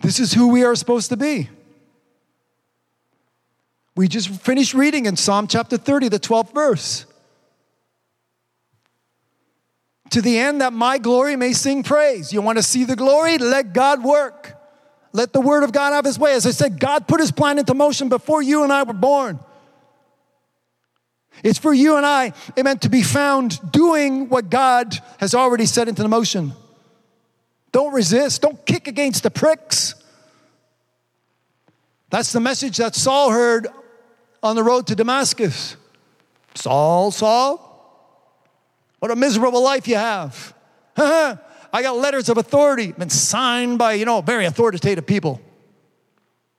This is who we are supposed to be. We just finished reading in Psalm chapter 30, the 12th verse to the end that my glory may sing praise. You want to see the glory? Let God work. Let the word of God have his way. As I said, God put his plan into motion before you and I were born. It's for you and I, amen, to be found doing what God has already set into motion. Don't resist, don't kick against the pricks. That's the message that Saul heard on the road to Damascus. Saul, Saul, what a miserable life you have. Uh-huh. I got letters of authority, been signed by, you know, very authoritative people.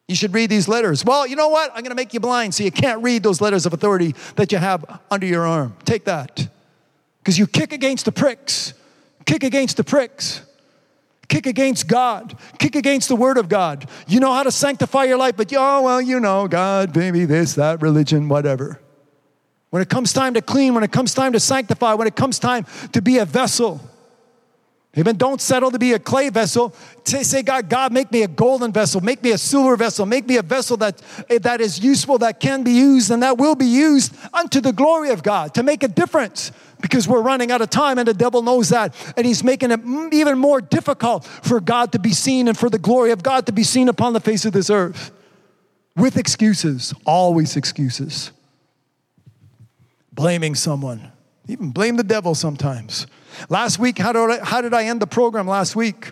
You should read these letters. Well, you know what? I'm going to make you blind so you can't read those letters of authority that you have under your arm. Take that. Because you kick against the pricks, kick against the pricks, kick against God, kick against the Word of God. You know how to sanctify your life, but oh, well, you know, God, maybe this, that, religion, whatever. When it comes time to clean, when it comes time to sanctify, when it comes time to be a vessel, Amen. Don't settle to be a clay vessel. Say, God, God, make me a golden vessel. Make me a silver vessel. Make me a vessel that, eh, that is useful, that can be used, and that will be used unto the glory of God to make a difference because we're running out of time, and the devil knows that. And he's making it even more difficult for God to be seen and for the glory of God to be seen upon the face of this earth with excuses, always excuses. Blaming someone, even blame the devil sometimes. Last week, how did, I, how did I end the program last week?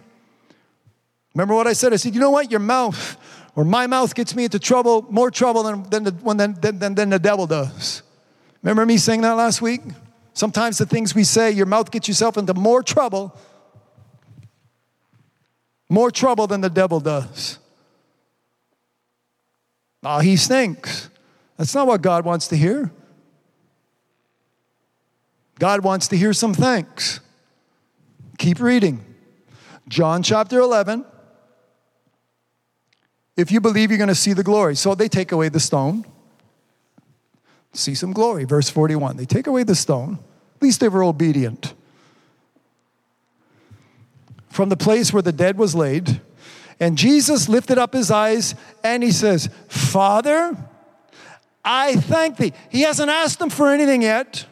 Remember what I said? I said, you know what? Your mouth or my mouth gets me into trouble, more trouble than, than, the, than, than, than the devil does. Remember me saying that last week? Sometimes the things we say, your mouth gets yourself into more trouble, more trouble than the devil does. Oh, he stinks. That's not what God wants to hear. God wants to hear some thanks. Keep reading. John chapter 11. If you believe, you're going to see the glory. So they take away the stone. See some glory. Verse 41. They take away the stone. At least they were obedient. From the place where the dead was laid. And Jesus lifted up his eyes and he says, Father, I thank thee. He hasn't asked them for anything yet.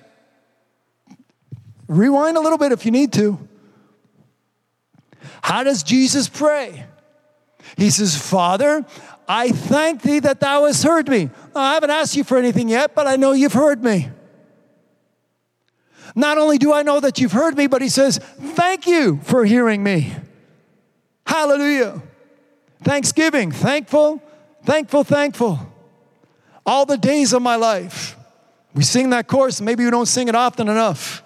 Rewind a little bit if you need to. How does Jesus pray? He says, Father, I thank thee that thou hast heard me. I haven't asked you for anything yet, but I know you've heard me. Not only do I know that you've heard me, but he says, Thank you for hearing me. Hallelujah. Thanksgiving, thankful, thankful, thankful. All the days of my life. We sing that chorus, maybe we don't sing it often enough.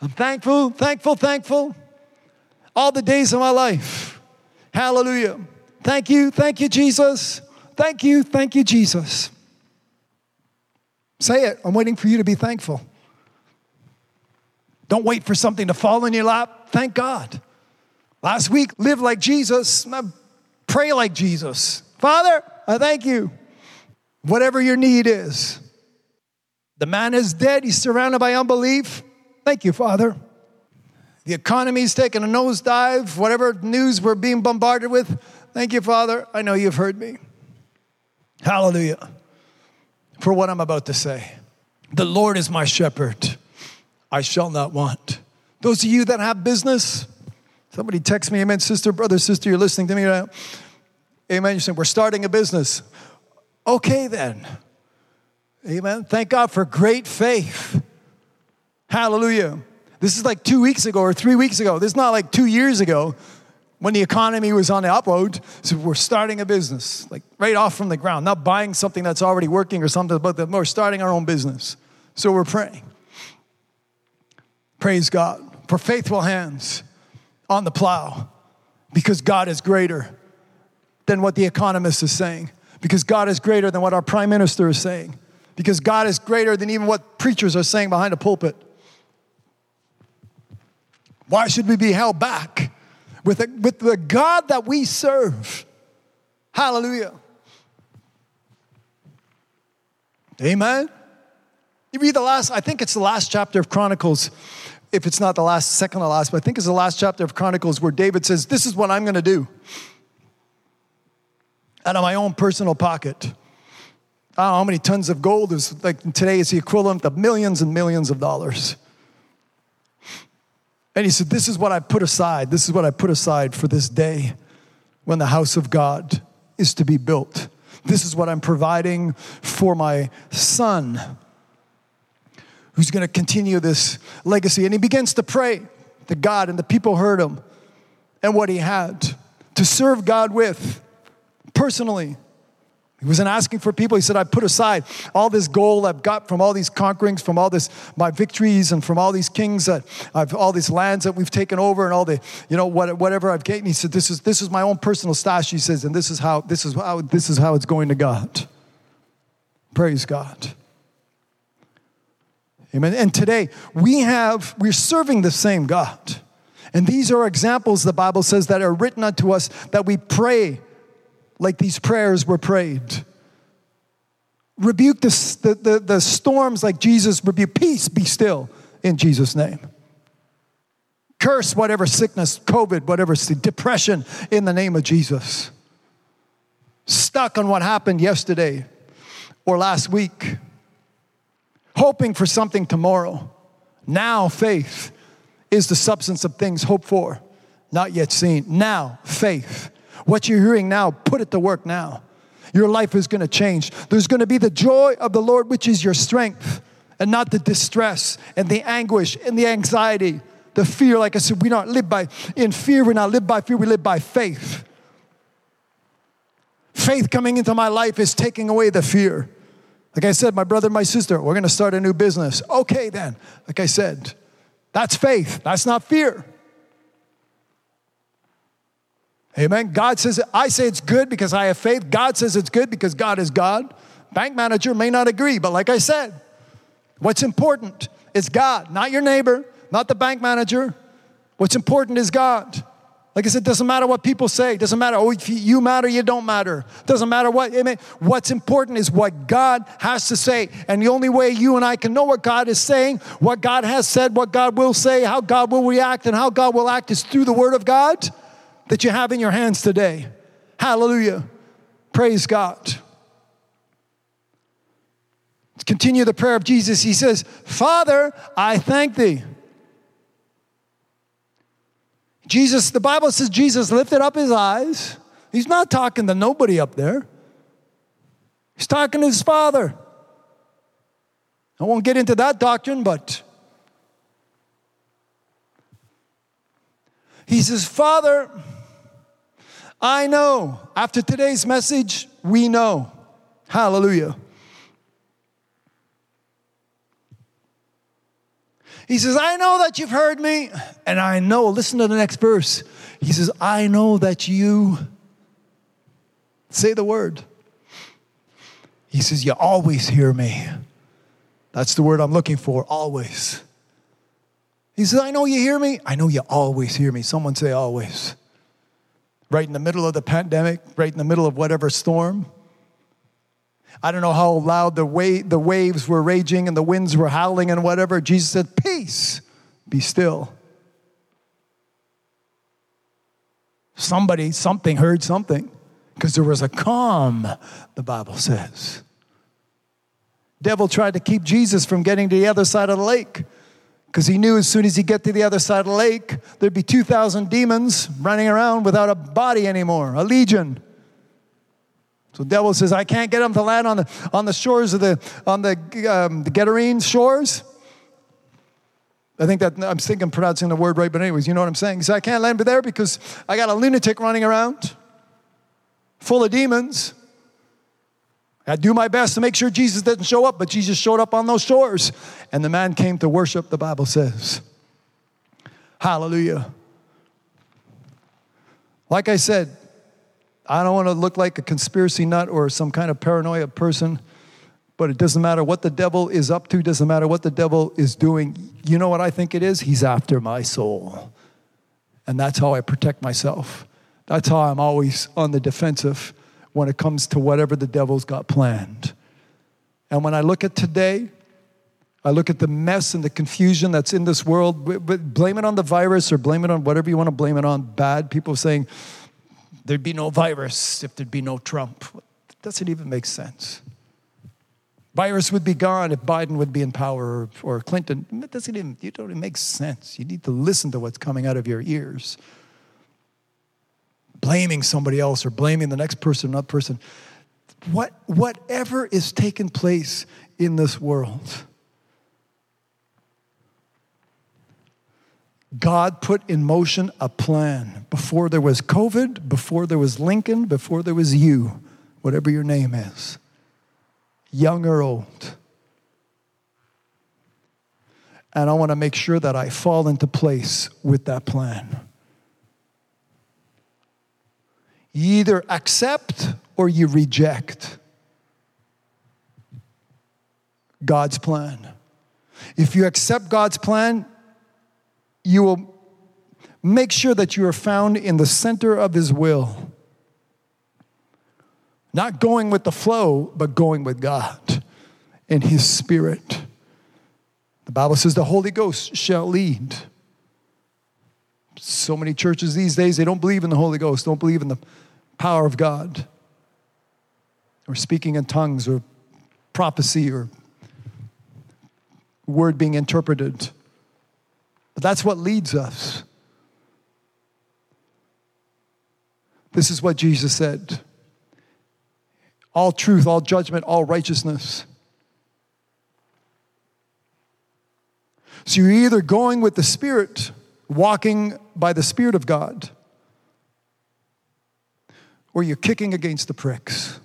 I'm thankful, thankful, thankful all the days of my life. Hallelujah. Thank you, thank you, Jesus. Thank you, thank you, Jesus. Say it. I'm waiting for you to be thankful. Don't wait for something to fall in your lap. Thank God. Last week, live like Jesus, pray like Jesus. Father, I thank you. Whatever your need is. The man is dead, he's surrounded by unbelief. Thank you, Father. The economy's taking a nosedive, whatever news we're being bombarded with. Thank you, Father. I know you've heard me. Hallelujah. For what I'm about to say. The Lord is my shepherd. I shall not want. Those of you that have business, somebody text me, amen, sister, brother, sister, you're listening to me right now. Amen. You're saying, we're starting a business. Okay, then. Amen. Thank God for great faith. Hallelujah. This is like two weeks ago or three weeks ago. This is not like two years ago when the economy was on the upward. So we're starting a business, like right off from the ground, not buying something that's already working or something, but we're starting our own business. So we're praying. Praise God for faithful hands on the plow because God is greater than what the economist is saying, because God is greater than what our prime minister is saying, because God is greater than even what preachers are saying behind a pulpit. Why should we be held back with, the, with the God that we serve? Hallelujah. Amen. You read the last, I think it's the last chapter of Chronicles, if it's not the last, second to last, but I think it's the last chapter of Chronicles where David says, This is what I'm going to do out of my own personal pocket. I don't know how many tons of gold is like today is the equivalent of millions and millions of dollars. And he said, This is what I put aside. This is what I put aside for this day when the house of God is to be built. This is what I'm providing for my son who's going to continue this legacy. And he begins to pray to God, and the people heard him and what he had to serve God with personally. He wasn't asking for people. He said, I put aside all this gold I've got from all these conquerings, from all this, my victories, and from all these kings that I've, all these lands that we've taken over, and all the, you know, what, whatever I've gained. He said, this is, this is my own personal stash, he says, and this is how, this is how, this is how it's going to God. Praise God. Amen. And today we have, we're serving the same God. And these are examples, the Bible says, that are written unto us that we pray like these prayers were prayed. Rebuke the, the, the, the storms like Jesus rebuked. Peace, be still in Jesus' name. Curse whatever sickness, COVID, whatever, depression in the name of Jesus. Stuck on what happened yesterday or last week, hoping for something tomorrow. Now, faith is the substance of things hoped for, not yet seen. Now, faith what you're hearing now, put it to work now. Your life is going to change. There's going to be the joy of the Lord, which is your strength, and not the distress and the anguish and the anxiety, the fear. Like I said, we don't live by in fear. We not live by fear. We live by faith. Faith coming into my life is taking away the fear. Like I said, my brother, my sister, we're going to start a new business. Okay, then. Like I said, that's faith. That's not fear. Amen. God says, it I say it's good because I have faith. God says it's good because God is God. Bank manager may not agree, but like I said, what's important is God, not your neighbor, not the bank manager. What's important is God. Like I said, doesn't matter what people say. Doesn't matter. Oh, if you matter, you don't matter. Doesn't matter what. I mean, what's important is what God has to say. And the only way you and I can know what God is saying, what God has said, what God will say, how God will react, and how God will act is through the Word of God that you have in your hands today. Hallelujah. Praise God. Let's continue the prayer of Jesus. He says, Father, I thank thee. Jesus, the Bible says Jesus lifted up his eyes. He's not talking to nobody up there. He's talking to his father. I won't get into that doctrine, but he says, Father, I know. After today's message, we know. Hallelujah. He says, I know that you've heard me, and I know, listen to the next verse. He says, I know that you say the word. He says, You always hear me. That's the word I'm looking for, always. He says, I know you hear me. I know you always hear me. Someone say, always right in the middle of the pandemic, right in the middle of whatever storm. I don't know how loud the, wa- the waves were raging and the winds were howling and whatever. Jesus said, Peace, be still. Somebody, something heard something because there was a calm, the Bible says. Devil tried to keep Jesus from getting to the other side of the lake because he knew as soon as he get to the other side of the lake, there'd be 2,000 demons running around without a body anymore, a legion. So the devil says, I can't get them to land on the, on the shores of the, on the, um, the Gadarene shores. I think that, I'm thinking pronouncing the word right, but anyways, you know what I'm saying. Said, I can't land there because I got a lunatic running around full of demons. I do my best to make sure Jesus doesn't show up, but Jesus showed up on those shores. And the man came to worship, the Bible says. Hallelujah. Like I said, I don't want to look like a conspiracy nut or some kind of paranoia person, but it doesn't matter what the devil is up to, doesn't matter what the devil is doing. You know what I think it is? He's after my soul. And that's how I protect myself. That's how I'm always on the defensive when it comes to whatever the devil's got planned. And when I look at today, I look at the mess and the confusion that's in this world, blame it on the virus or blame it on whatever you want to blame it on. Bad people saying there'd be no virus if there'd be no Trump. It doesn't even make sense. Virus would be gone if Biden would be in power or, or Clinton. It doesn't even, it don't even make sense. You need to listen to what's coming out of your ears blaming somebody else or blaming the next person, another person. What, whatever is taking place in this world, God put in motion a plan before there was COVID, before there was Lincoln, before there was you. whatever your name is, young or old. And I want to make sure that I fall into place with that plan. You either accept or you reject God's plan. If you accept God's plan, you will make sure that you are found in the center of His will. Not going with the flow, but going with God in His Spirit. The Bible says the Holy Ghost shall lead. So many churches these days, they don't believe in the Holy Ghost, don't believe in the power of God, or speaking in tongues, or prophecy, or word being interpreted. But that's what leads us. This is what Jesus said all truth, all judgment, all righteousness. So you're either going with the Spirit, walking by the Spirit of God, or you're kicking against the pricks.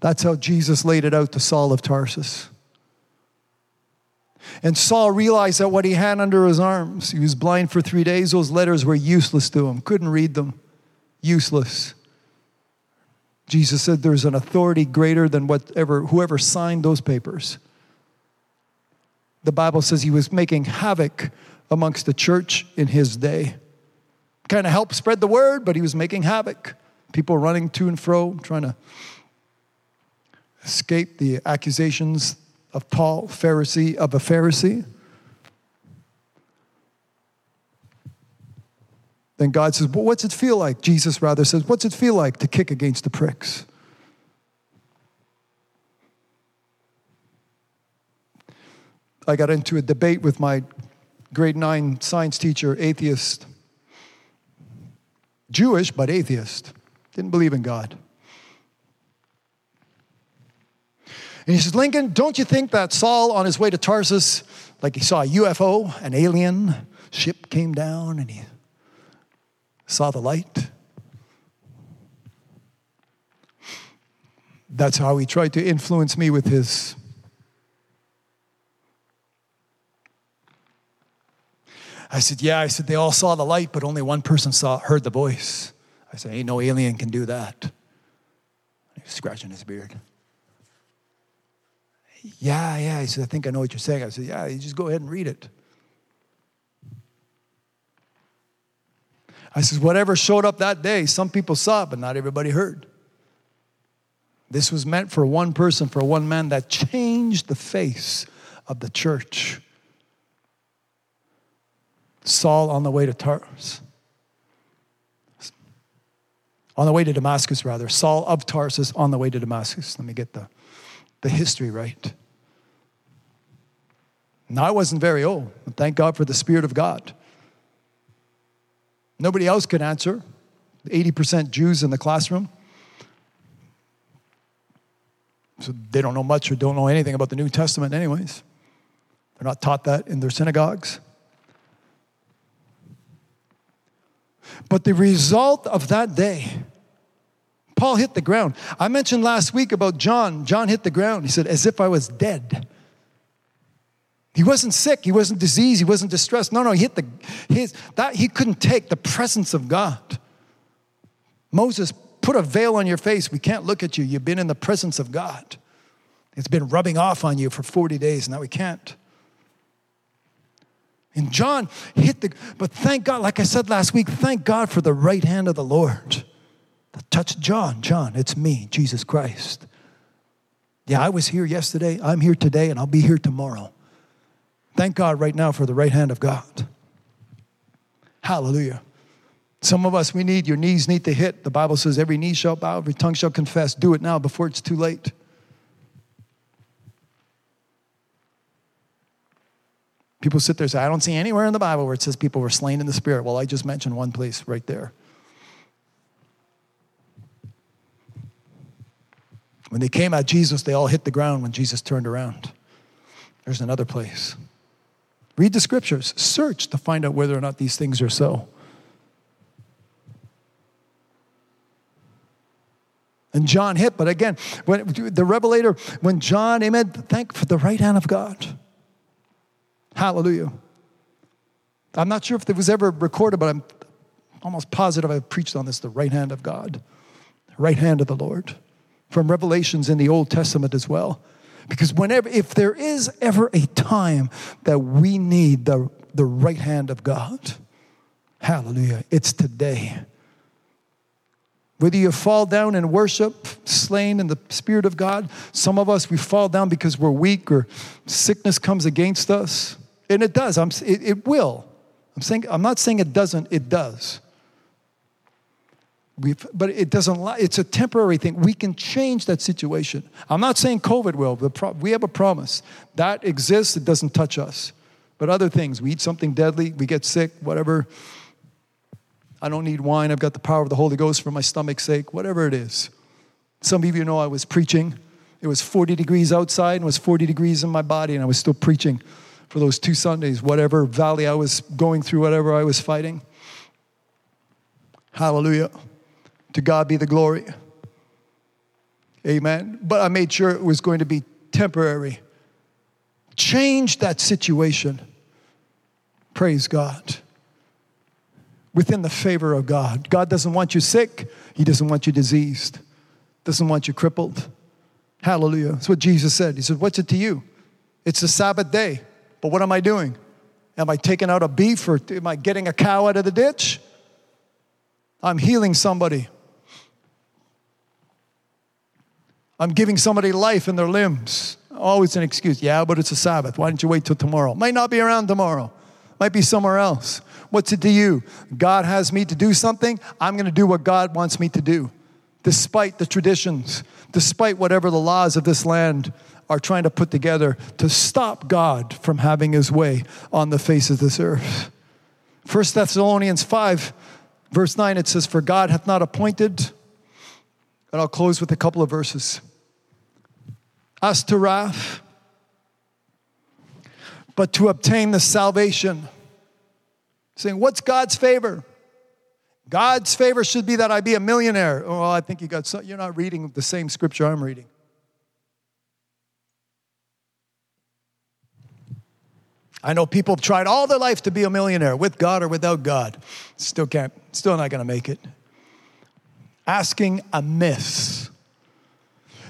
That's how Jesus laid it out to Saul of Tarsus. And Saul realized that what he had under his arms, he was blind for three days, those letters were useless to him, couldn't read them. Useless. Jesus said there's an authority greater than whatever whoever signed those papers. The Bible says he was making havoc amongst the church in his day. Kind of helped spread the word, but he was making havoc. People running to and fro, trying to escape the accusations of Paul, Pharisee of a Pharisee. Then God says, Well, what's it feel like? Jesus rather says, What's it feel like to kick against the pricks? I got into a debate with my grade nine science teacher, atheist. Jewish, but atheist. Didn't believe in God. And he says, Lincoln, don't you think that Saul on his way to Tarsus, like he saw a UFO, an alien ship came down and he saw the light? That's how he tried to influence me with his. I said, Yeah, I said, they all saw the light, but only one person saw, heard the voice. I said, Ain't no alien can do that. He was scratching his beard. Yeah, yeah. He said, I think I know what you're saying. I said, Yeah, you just go ahead and read it. I said, Whatever showed up that day, some people saw it, but not everybody heard. This was meant for one person, for one man that changed the face of the church. Saul on the way to Tarsus. On the way to Damascus, rather. Saul of Tarsus on the way to Damascus. Let me get the the history right. Now, I wasn't very old. Thank God for the Spirit of God. Nobody else could answer. 80% Jews in the classroom. So they don't know much or don't know anything about the New Testament, anyways. They're not taught that in their synagogues. But the result of that day Paul hit the ground. I mentioned last week about John. John hit the ground. He said, as if I was dead. He wasn't sick. He wasn't diseased. He wasn't distressed. No, no, he hit the, his, that, he couldn't take the presence of God. Moses, put a veil on your face. We can't look at you. You've been in the presence of God. It's been rubbing off on you for 40 days. Now we can't. And John hit the, but thank God, like I said last week, thank God for the right hand of the Lord. Touch John. John, it's me, Jesus Christ. Yeah, I was here yesterday, I'm here today, and I'll be here tomorrow. Thank God right now for the right hand of God. Hallelujah. Some of us, we need, your knees need to hit. The Bible says every knee shall bow, every tongue shall confess. Do it now before it's too late. People sit there and say, I don't see anywhere in the Bible where it says people were slain in the spirit. Well, I just mentioned one place right there. When they came at Jesus, they all hit the ground when Jesus turned around. There's another place. Read the scriptures, search to find out whether or not these things are so. And John hit, but again, when the revelator, when John, amen, thank for the right hand of God. Hallelujah. I'm not sure if it was ever recorded, but I'm almost positive I've preached on this the right hand of God, right hand of the Lord, from Revelations in the Old Testament as well. Because whenever, if there is ever a time that we need the, the right hand of God, hallelujah, it's today. Whether you fall down in worship, slain in the Spirit of God, some of us, we fall down because we're weak or sickness comes against us. And it does, I'm, it, it will. I'm, saying, I'm not saying it doesn't, it does. We've, but it doesn't, it's a temporary thing. We can change that situation. I'm not saying COVID will. Pro, we have a promise. That exists, it doesn't touch us. But other things, we eat something deadly, we get sick, whatever I don't need wine. I've got the power of the Holy Ghost for my stomach's sake, whatever it is. Some of you know I was preaching. It was 40 degrees outside and it was 40 degrees in my body, and I was still preaching for those two Sundays, whatever valley I was going through, whatever I was fighting. Hallelujah. To God be the glory. Amen. But I made sure it was going to be temporary. Change that situation. Praise God within the favor of God. God doesn't want you sick, He doesn't want you diseased, doesn't want you crippled. Hallelujah. That's what Jesus said. He said, What's it to you? It's the Sabbath day. But what am I doing? Am I taking out a beef or am I getting a cow out of the ditch? I'm healing somebody. I'm giving somebody life in their limbs. Oh, Always an excuse. Yeah, but it's a Sabbath. Why don't you wait till tomorrow? Might not be around tomorrow. Might be somewhere else. What's it to you? God has me to do something. I'm going to do what God wants me to do, despite the traditions, despite whatever the laws of this land are trying to put together to stop God from having his way on the face of this earth. 1 Thessalonians 5, verse 9, it says, For God hath not appointed, and I'll close with a couple of verses, us to wrath, but to obtain the salvation saying, What's God's favor? God's favor should be that I be a millionaire. Oh, I think you got so, you're not reading the same scripture I'm reading. I know people have tried all their life to be a millionaire with God or without God. Still can't, still not to make it. Asking amiss.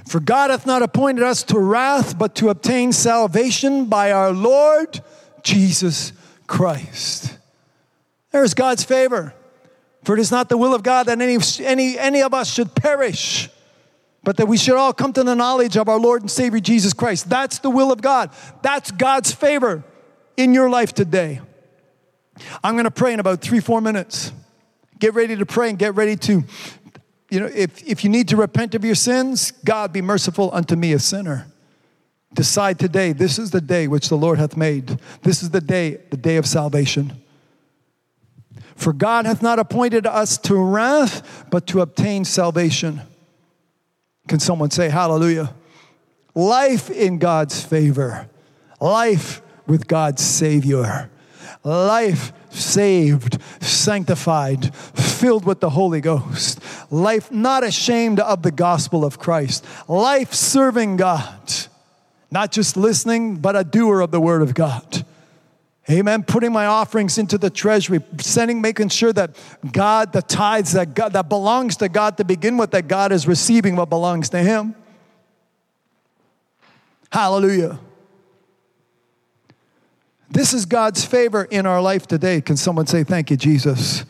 For God hath not appointed us to wrath, but to obtain salvation by our Lord Jesus Christ. There's God's favor. For it is not the will of God that any, any, any of us should perish, but that we should all come to the knowledge of our Lord and Savior Jesus Christ. That's the will of God. That's God's favor in your life today. I'm going to pray in about three, four minutes. Get ready to pray and get ready to, you know, if, if you need to repent of your sins, God be merciful unto me, a sinner. Decide today, this is the day which the Lord hath made. This is the day, the day of salvation. For God hath not appointed us to wrath, but to obtain salvation. Can someone say hallelujah? Life in God's favor, life with God's Savior, life saved, sanctified, filled with the Holy Ghost, life not ashamed of the gospel of Christ, life serving God, not just listening, but a doer of the Word of God. Amen. Putting my offerings into the treasury, sending, making sure that God, the tithes that God, that belongs to God to begin with, that God is receiving what belongs to Him. Hallelujah. This is God's favor in our life today. Can someone say, Thank you, Jesus?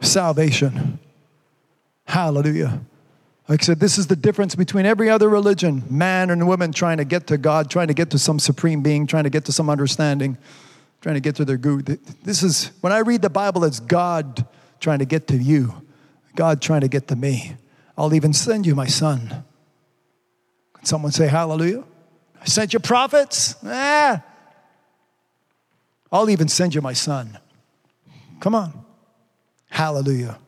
Salvation. Hallelujah. Like I said, this is the difference between every other religion man and woman trying to get to God, trying to get to some supreme being, trying to get to some understanding trying to get to their good. This is, when I read the Bible, it's God trying to get to you, God trying to get to me. I'll even send you my son. Can someone say hallelujah? I sent you prophets? Ah. I'll even send you my son. Come on. Hallelujah.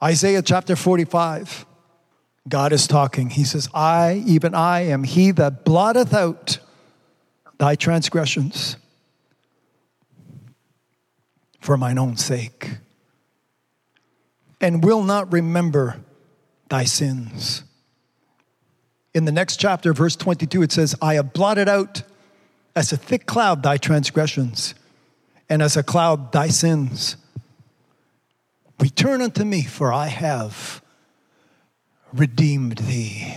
Isaiah chapter 45. God is talking. He says, I, even I, am he that blotteth out thy transgressions for mine own sake, and will not remember thy sins. In the next chapter, verse 22, it says, I have blotted out as a thick cloud thy transgressions, and as a cloud thy sins. Return unto me, for I have redeemed thee.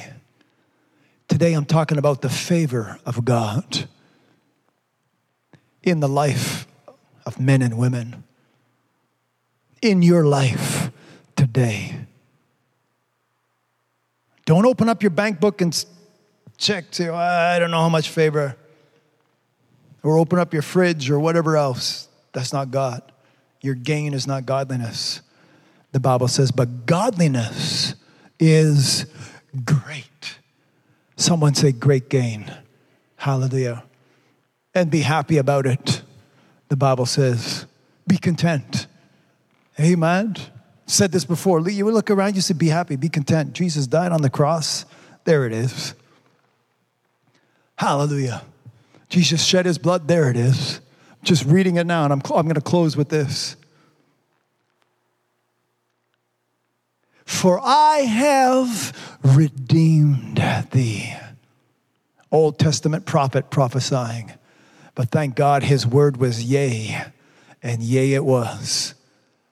Today I'm talking about the favor of God in the life of men and women, in your life today. Don't open up your bank book and check, oh, I don't know how much favor. Or open up your fridge or whatever else. That's not God. Your gain is not godliness. The Bible says, but godliness is great. Someone say, great gain. Hallelujah. And be happy about it. The Bible says, be content. Amen. Said this before. You look around, you say, be happy, be content. Jesus died on the cross. There it is. Hallelujah. Jesus shed his blood. There it is. Just reading it now, and I'm, I'm going to close with this. For I have redeemed thee. Old Testament prophet prophesying. But thank God his word was yea, and yea it was.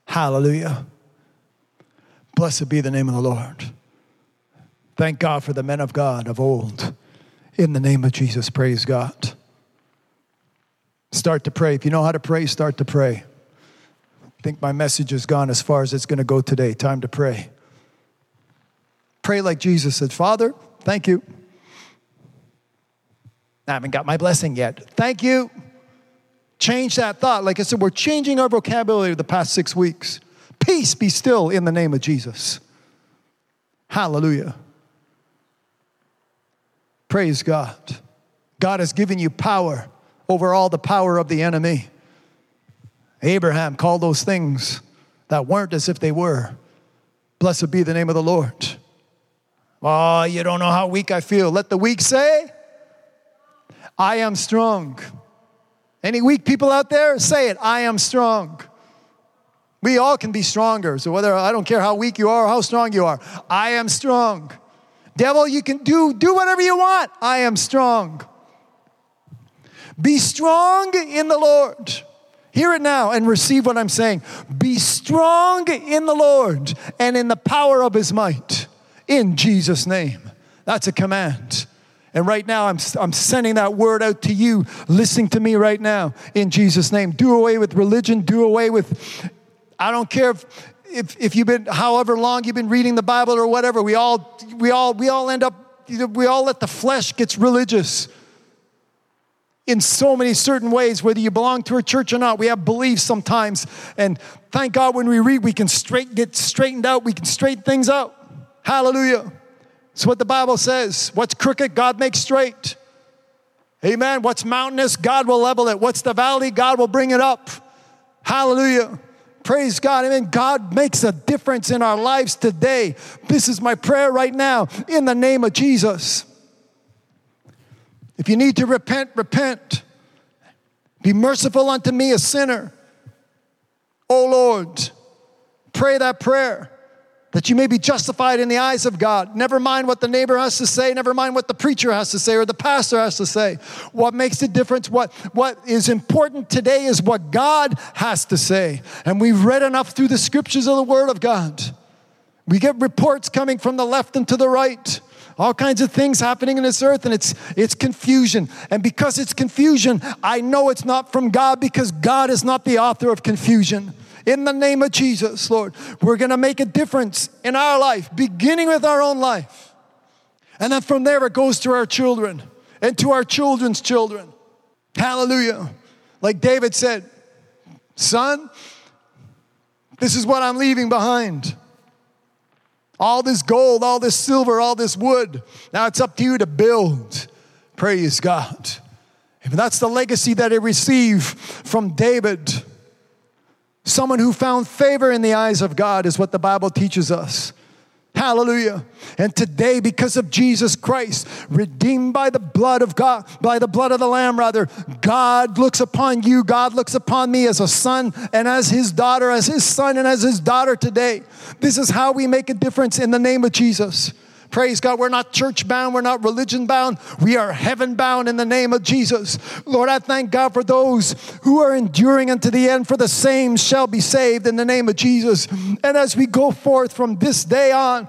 Hallelujah. Blessed be the name of the Lord. Thank God for the men of God of old. In the name of Jesus, praise God. Start to pray. If you know how to pray, start to pray. I think my message has gone as far as it's going to go today. Time to pray. Pray like Jesus said, Father, thank you. I haven't got my blessing yet. Thank you. Change that thought. Like I said, we're changing our vocabulary the past six weeks. Peace be still in the name of Jesus. Hallelujah. Praise God. God has given you power over all the power of the enemy. Abraham called those things that weren't as if they were. Blessed be the name of the Lord. Oh, you don't know how weak I feel. Let the weak say, I am strong. Any weak people out there? Say it, I am strong. We all can be stronger. So whether I don't care how weak you are or how strong you are, I am strong. Devil, you can do do whatever you want. I am strong. Be strong in the Lord. Hear it now and receive what I'm saying. Be strong in the Lord and in the power of his might. In Jesus' name. That's a command. And right now, I'm, I'm sending that word out to you, listening to me right now, in Jesus' name. Do away with religion, do away with, I don't care if, if, if you've been, however long you've been reading the Bible or whatever, we all, we all, we all end up, we all let the flesh gets religious in so many certain ways, whether you belong to a church or not. We have beliefs sometimes. And thank God when we read, we can straight, get straightened out, we can straighten things out. Hallelujah. It's what the Bible says. What's crooked, God makes straight. Amen. What's mountainous, God will level it. What's the valley, God will bring it up. Hallelujah. Praise God. Amen. God makes a difference in our lives today. This is my prayer right now in the name of Jesus. If you need to repent, repent. Be merciful unto me, a sinner. Oh Lord, pray that prayer that you may be justified in the eyes of God. Never mind what the neighbor has to say, never mind what the preacher has to say or the pastor has to say. What makes the difference, what, what is important today is what God has to say. And we've read enough through the scriptures of the Word of God. We get reports coming from the left and to the right all kinds of things happening in this earth and it's it's confusion. And because it's confusion i know it's not from god because god is not the author of confusion. In the name of jesus lord we're going to make a difference in our life beginning with our own life. And then from there it goes to our children and to our children's children. Hallelujah. Like david said son this is what i'm leaving behind all this gold, all this silver, all this wood. Now it's up to you to build. Praise God. That's the legacy that he received from David. Someone who found favor in the eyes of God is what the Bible teaches us. Hallelujah. And today, because of Jesus Christ, redeemed by the blood of God, by the blood of the Lamb, rather, God looks upon you, God looks upon me as a son and as his daughter, as his son and as his daughter today. This is how we make a difference in the name of Jesus. Praise God. We're not church bound. We're not religion bound. We are heaven bound in the name of Jesus. Lord, I thank God for those who are enduring unto the end, for the same shall be saved in the name of Jesus. And as we go forth from this day on,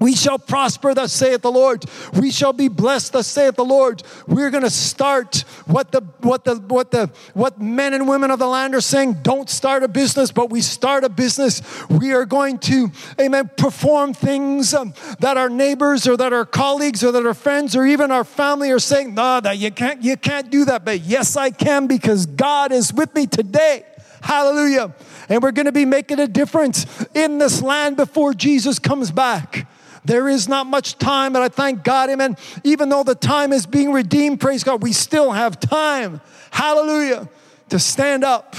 we shall prosper, thus saith the Lord. We shall be blessed, thus saith the Lord. We're going to start what the what the what the what men and women of the land are saying. Don't start a business, but we start a business. We are going to, amen, perform things um, that our neighbors or that our colleagues or that our friends or even our family are saying, no, that you can't, you can't do that. But yes, I can because God is with me today. Hallelujah. And we're going to be making a difference in this land before Jesus comes back. There is not much time, but I thank God, amen. Even though the time is being redeemed, praise God, we still have time, hallelujah, to stand up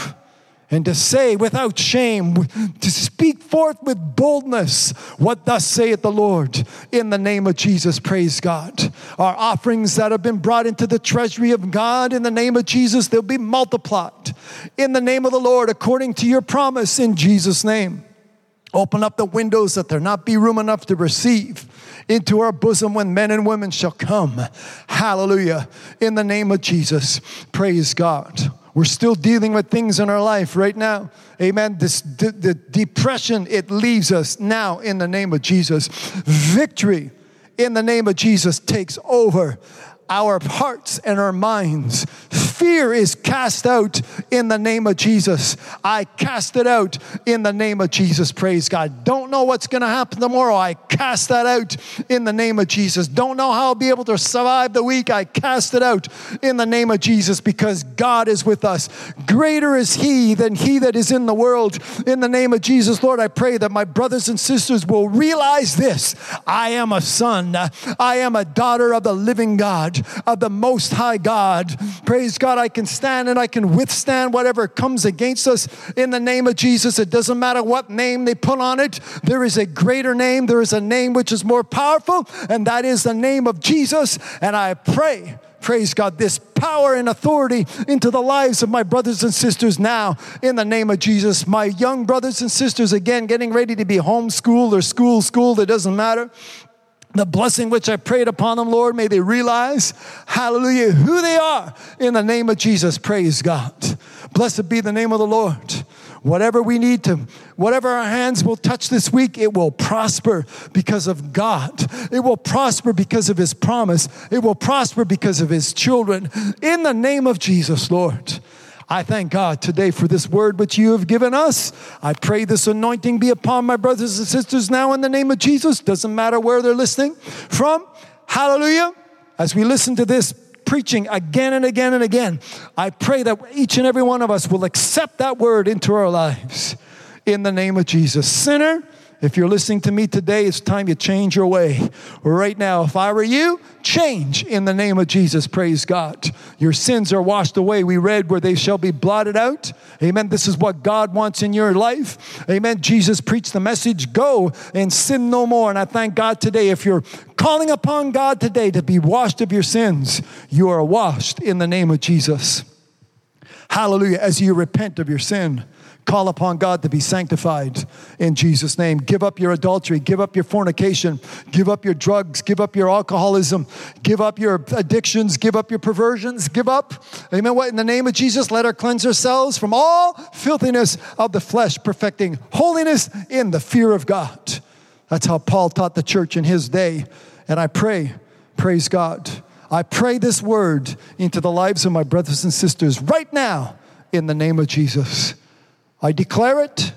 and to say without shame, to speak forth with boldness what thus saith the Lord in the name of Jesus. Praise God. Our offerings that have been brought into the treasury of God in the name of Jesus, they'll be multiplied in the name of the Lord according to your promise in Jesus' name. Open up the windows that there not be room enough to receive into our bosom when men and women shall come. Hallelujah. In the name of Jesus. Praise God. We're still dealing with things in our life right now. Amen. This the, the depression it leaves us now in the name of Jesus. Victory in the name of Jesus takes over our hearts and our minds. Fear is cast out in the name of Jesus. I cast it out in the name of Jesus. Praise God. Don't know what's going to happen tomorrow. I cast that out in the name of Jesus. Don't know how I'll be able to survive the week. I cast it out in the name of Jesus because God is with us. Greater is He than He that is in the world. In the name of Jesus, Lord, I pray that my brothers and sisters will realize this I am a son, I am a daughter of the living God of the Most High God. Praise God, I can stand and I can withstand whatever comes against us in the name of Jesus. It doesn't matter what name they put on it, there is a greater name, there is a name which is more powerful, and that is the name of Jesus. And I pray praise God, this power and authority into the lives of my brothers and sisters now in the name of Jesus. My young brothers and sisters, again, getting ready to be homeschooled or school schooled, it doesn't matter the blessing which I prayed upon them, Lord, may they realize, hallelujah, who they are in the name of Jesus. Praise God. Blessed be the name of the Lord. Whatever we need to, whatever our hands will touch this week, it will prosper because of God. It will prosper because of His promise. It will prosper because of His children. In the name of Jesus, Lord. I thank God today for this word which you have given us. I pray this anointing be upon my brothers and sisters now in the name of Jesus. Doesn't matter where they're listening from. Hallelujah. As we listen to this preaching again and again and again, I pray that each and every one of us will accept that word into our lives in the name of Jesus. Sinner, if you're listening to me today, it's time you change your way. Right now, if I were you, change in the name of Jesus. Praise God. Your sins are washed away. We read where they shall be blotted out. Amen. This is what God wants in your life. Amen. Jesus preached the message go and sin no more. And I thank God today. If you're calling upon God today to be washed of your sins, you are washed in the name of Jesus. Hallelujah. As you repent of your sin. Call upon God to be sanctified in Jesus' name. Give up your adultery, give up your fornication, give up your drugs, give up your alcoholism, give up your addictions, give up your perversions, give up. Amen. What in the name of Jesus, let her cleanse ourselves from all filthiness of the flesh, perfecting holiness in the fear of God. That's how Paul taught the church in his day. And I pray, praise God. I pray this word into the lives of my brothers and sisters right now in the name of Jesus. I declare it,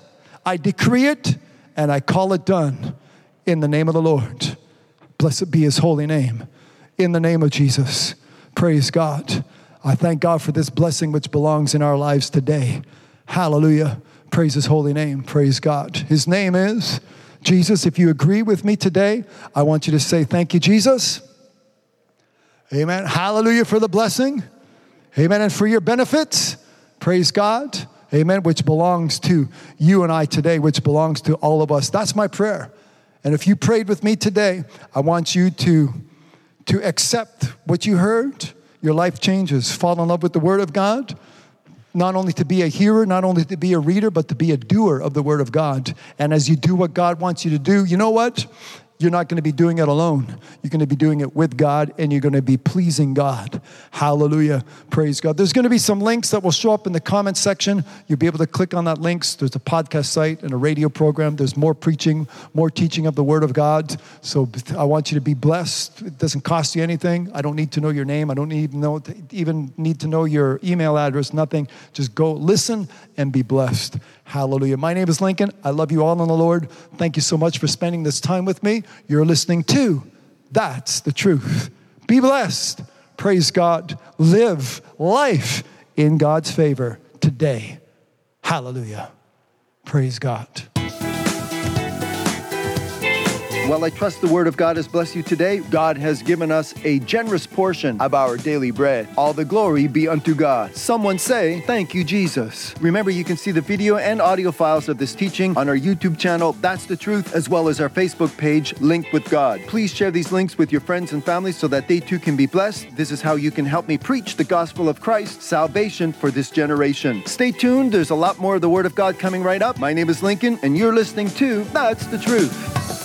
I decree it, and I call it done in the name of the Lord. Blessed be his holy name. In the name of Jesus. Praise God. I thank God for this blessing which belongs in our lives today. Hallelujah. Praise his holy name. Praise God. His name is Jesus. If you agree with me today, I want you to say, Thank you, Jesus. Amen. Hallelujah for the blessing. Amen. And for your benefits. Praise God amen, which belongs to you and I today, which belongs to all of us. That's my prayer. And if you prayed with me today, I want you to, to accept what you heard. Your life changes. Fall in love with the Word of God. Not only to be a hearer, not only to be a reader, but to be a doer of the Word of God. And as you do what God wants you to do, you know what? You're not going to be doing it alone. You're going to be doing it with God and you're going to be pleasing God. Hallelujah. Praise God. There's going to be some links that will show up in the comment section. You'll be able to click on that links. There's a podcast site and a radio program. There's more preaching, more teaching of the word of God. So I want you to be blessed. It doesn't cost you anything. I don't need to know your name. I don't even know even need to know your email address, nothing. Just go listen and be blessed. Hallelujah. My name is Lincoln. I love you all in the Lord. Thank you so much for spending this time with me. You're listening to That's the Truth. Be blessed. Praise God. Live life in God's favor today. Hallelujah. Praise God. Well, I trust the word of God has blessed you today. God has given us a generous portion of our daily bread. All the glory be unto God. Someone say, Thank you, Jesus. Remember, you can see the video and audio files of this teaching on our YouTube channel, That's the Truth, as well as our Facebook page, Linked with God. Please share these links with your friends and family so that they too can be blessed. This is how you can help me preach the gospel of Christ, salvation for this generation. Stay tuned, there's a lot more of the Word of God coming right up. My name is Lincoln, and you're listening to That's the Truth.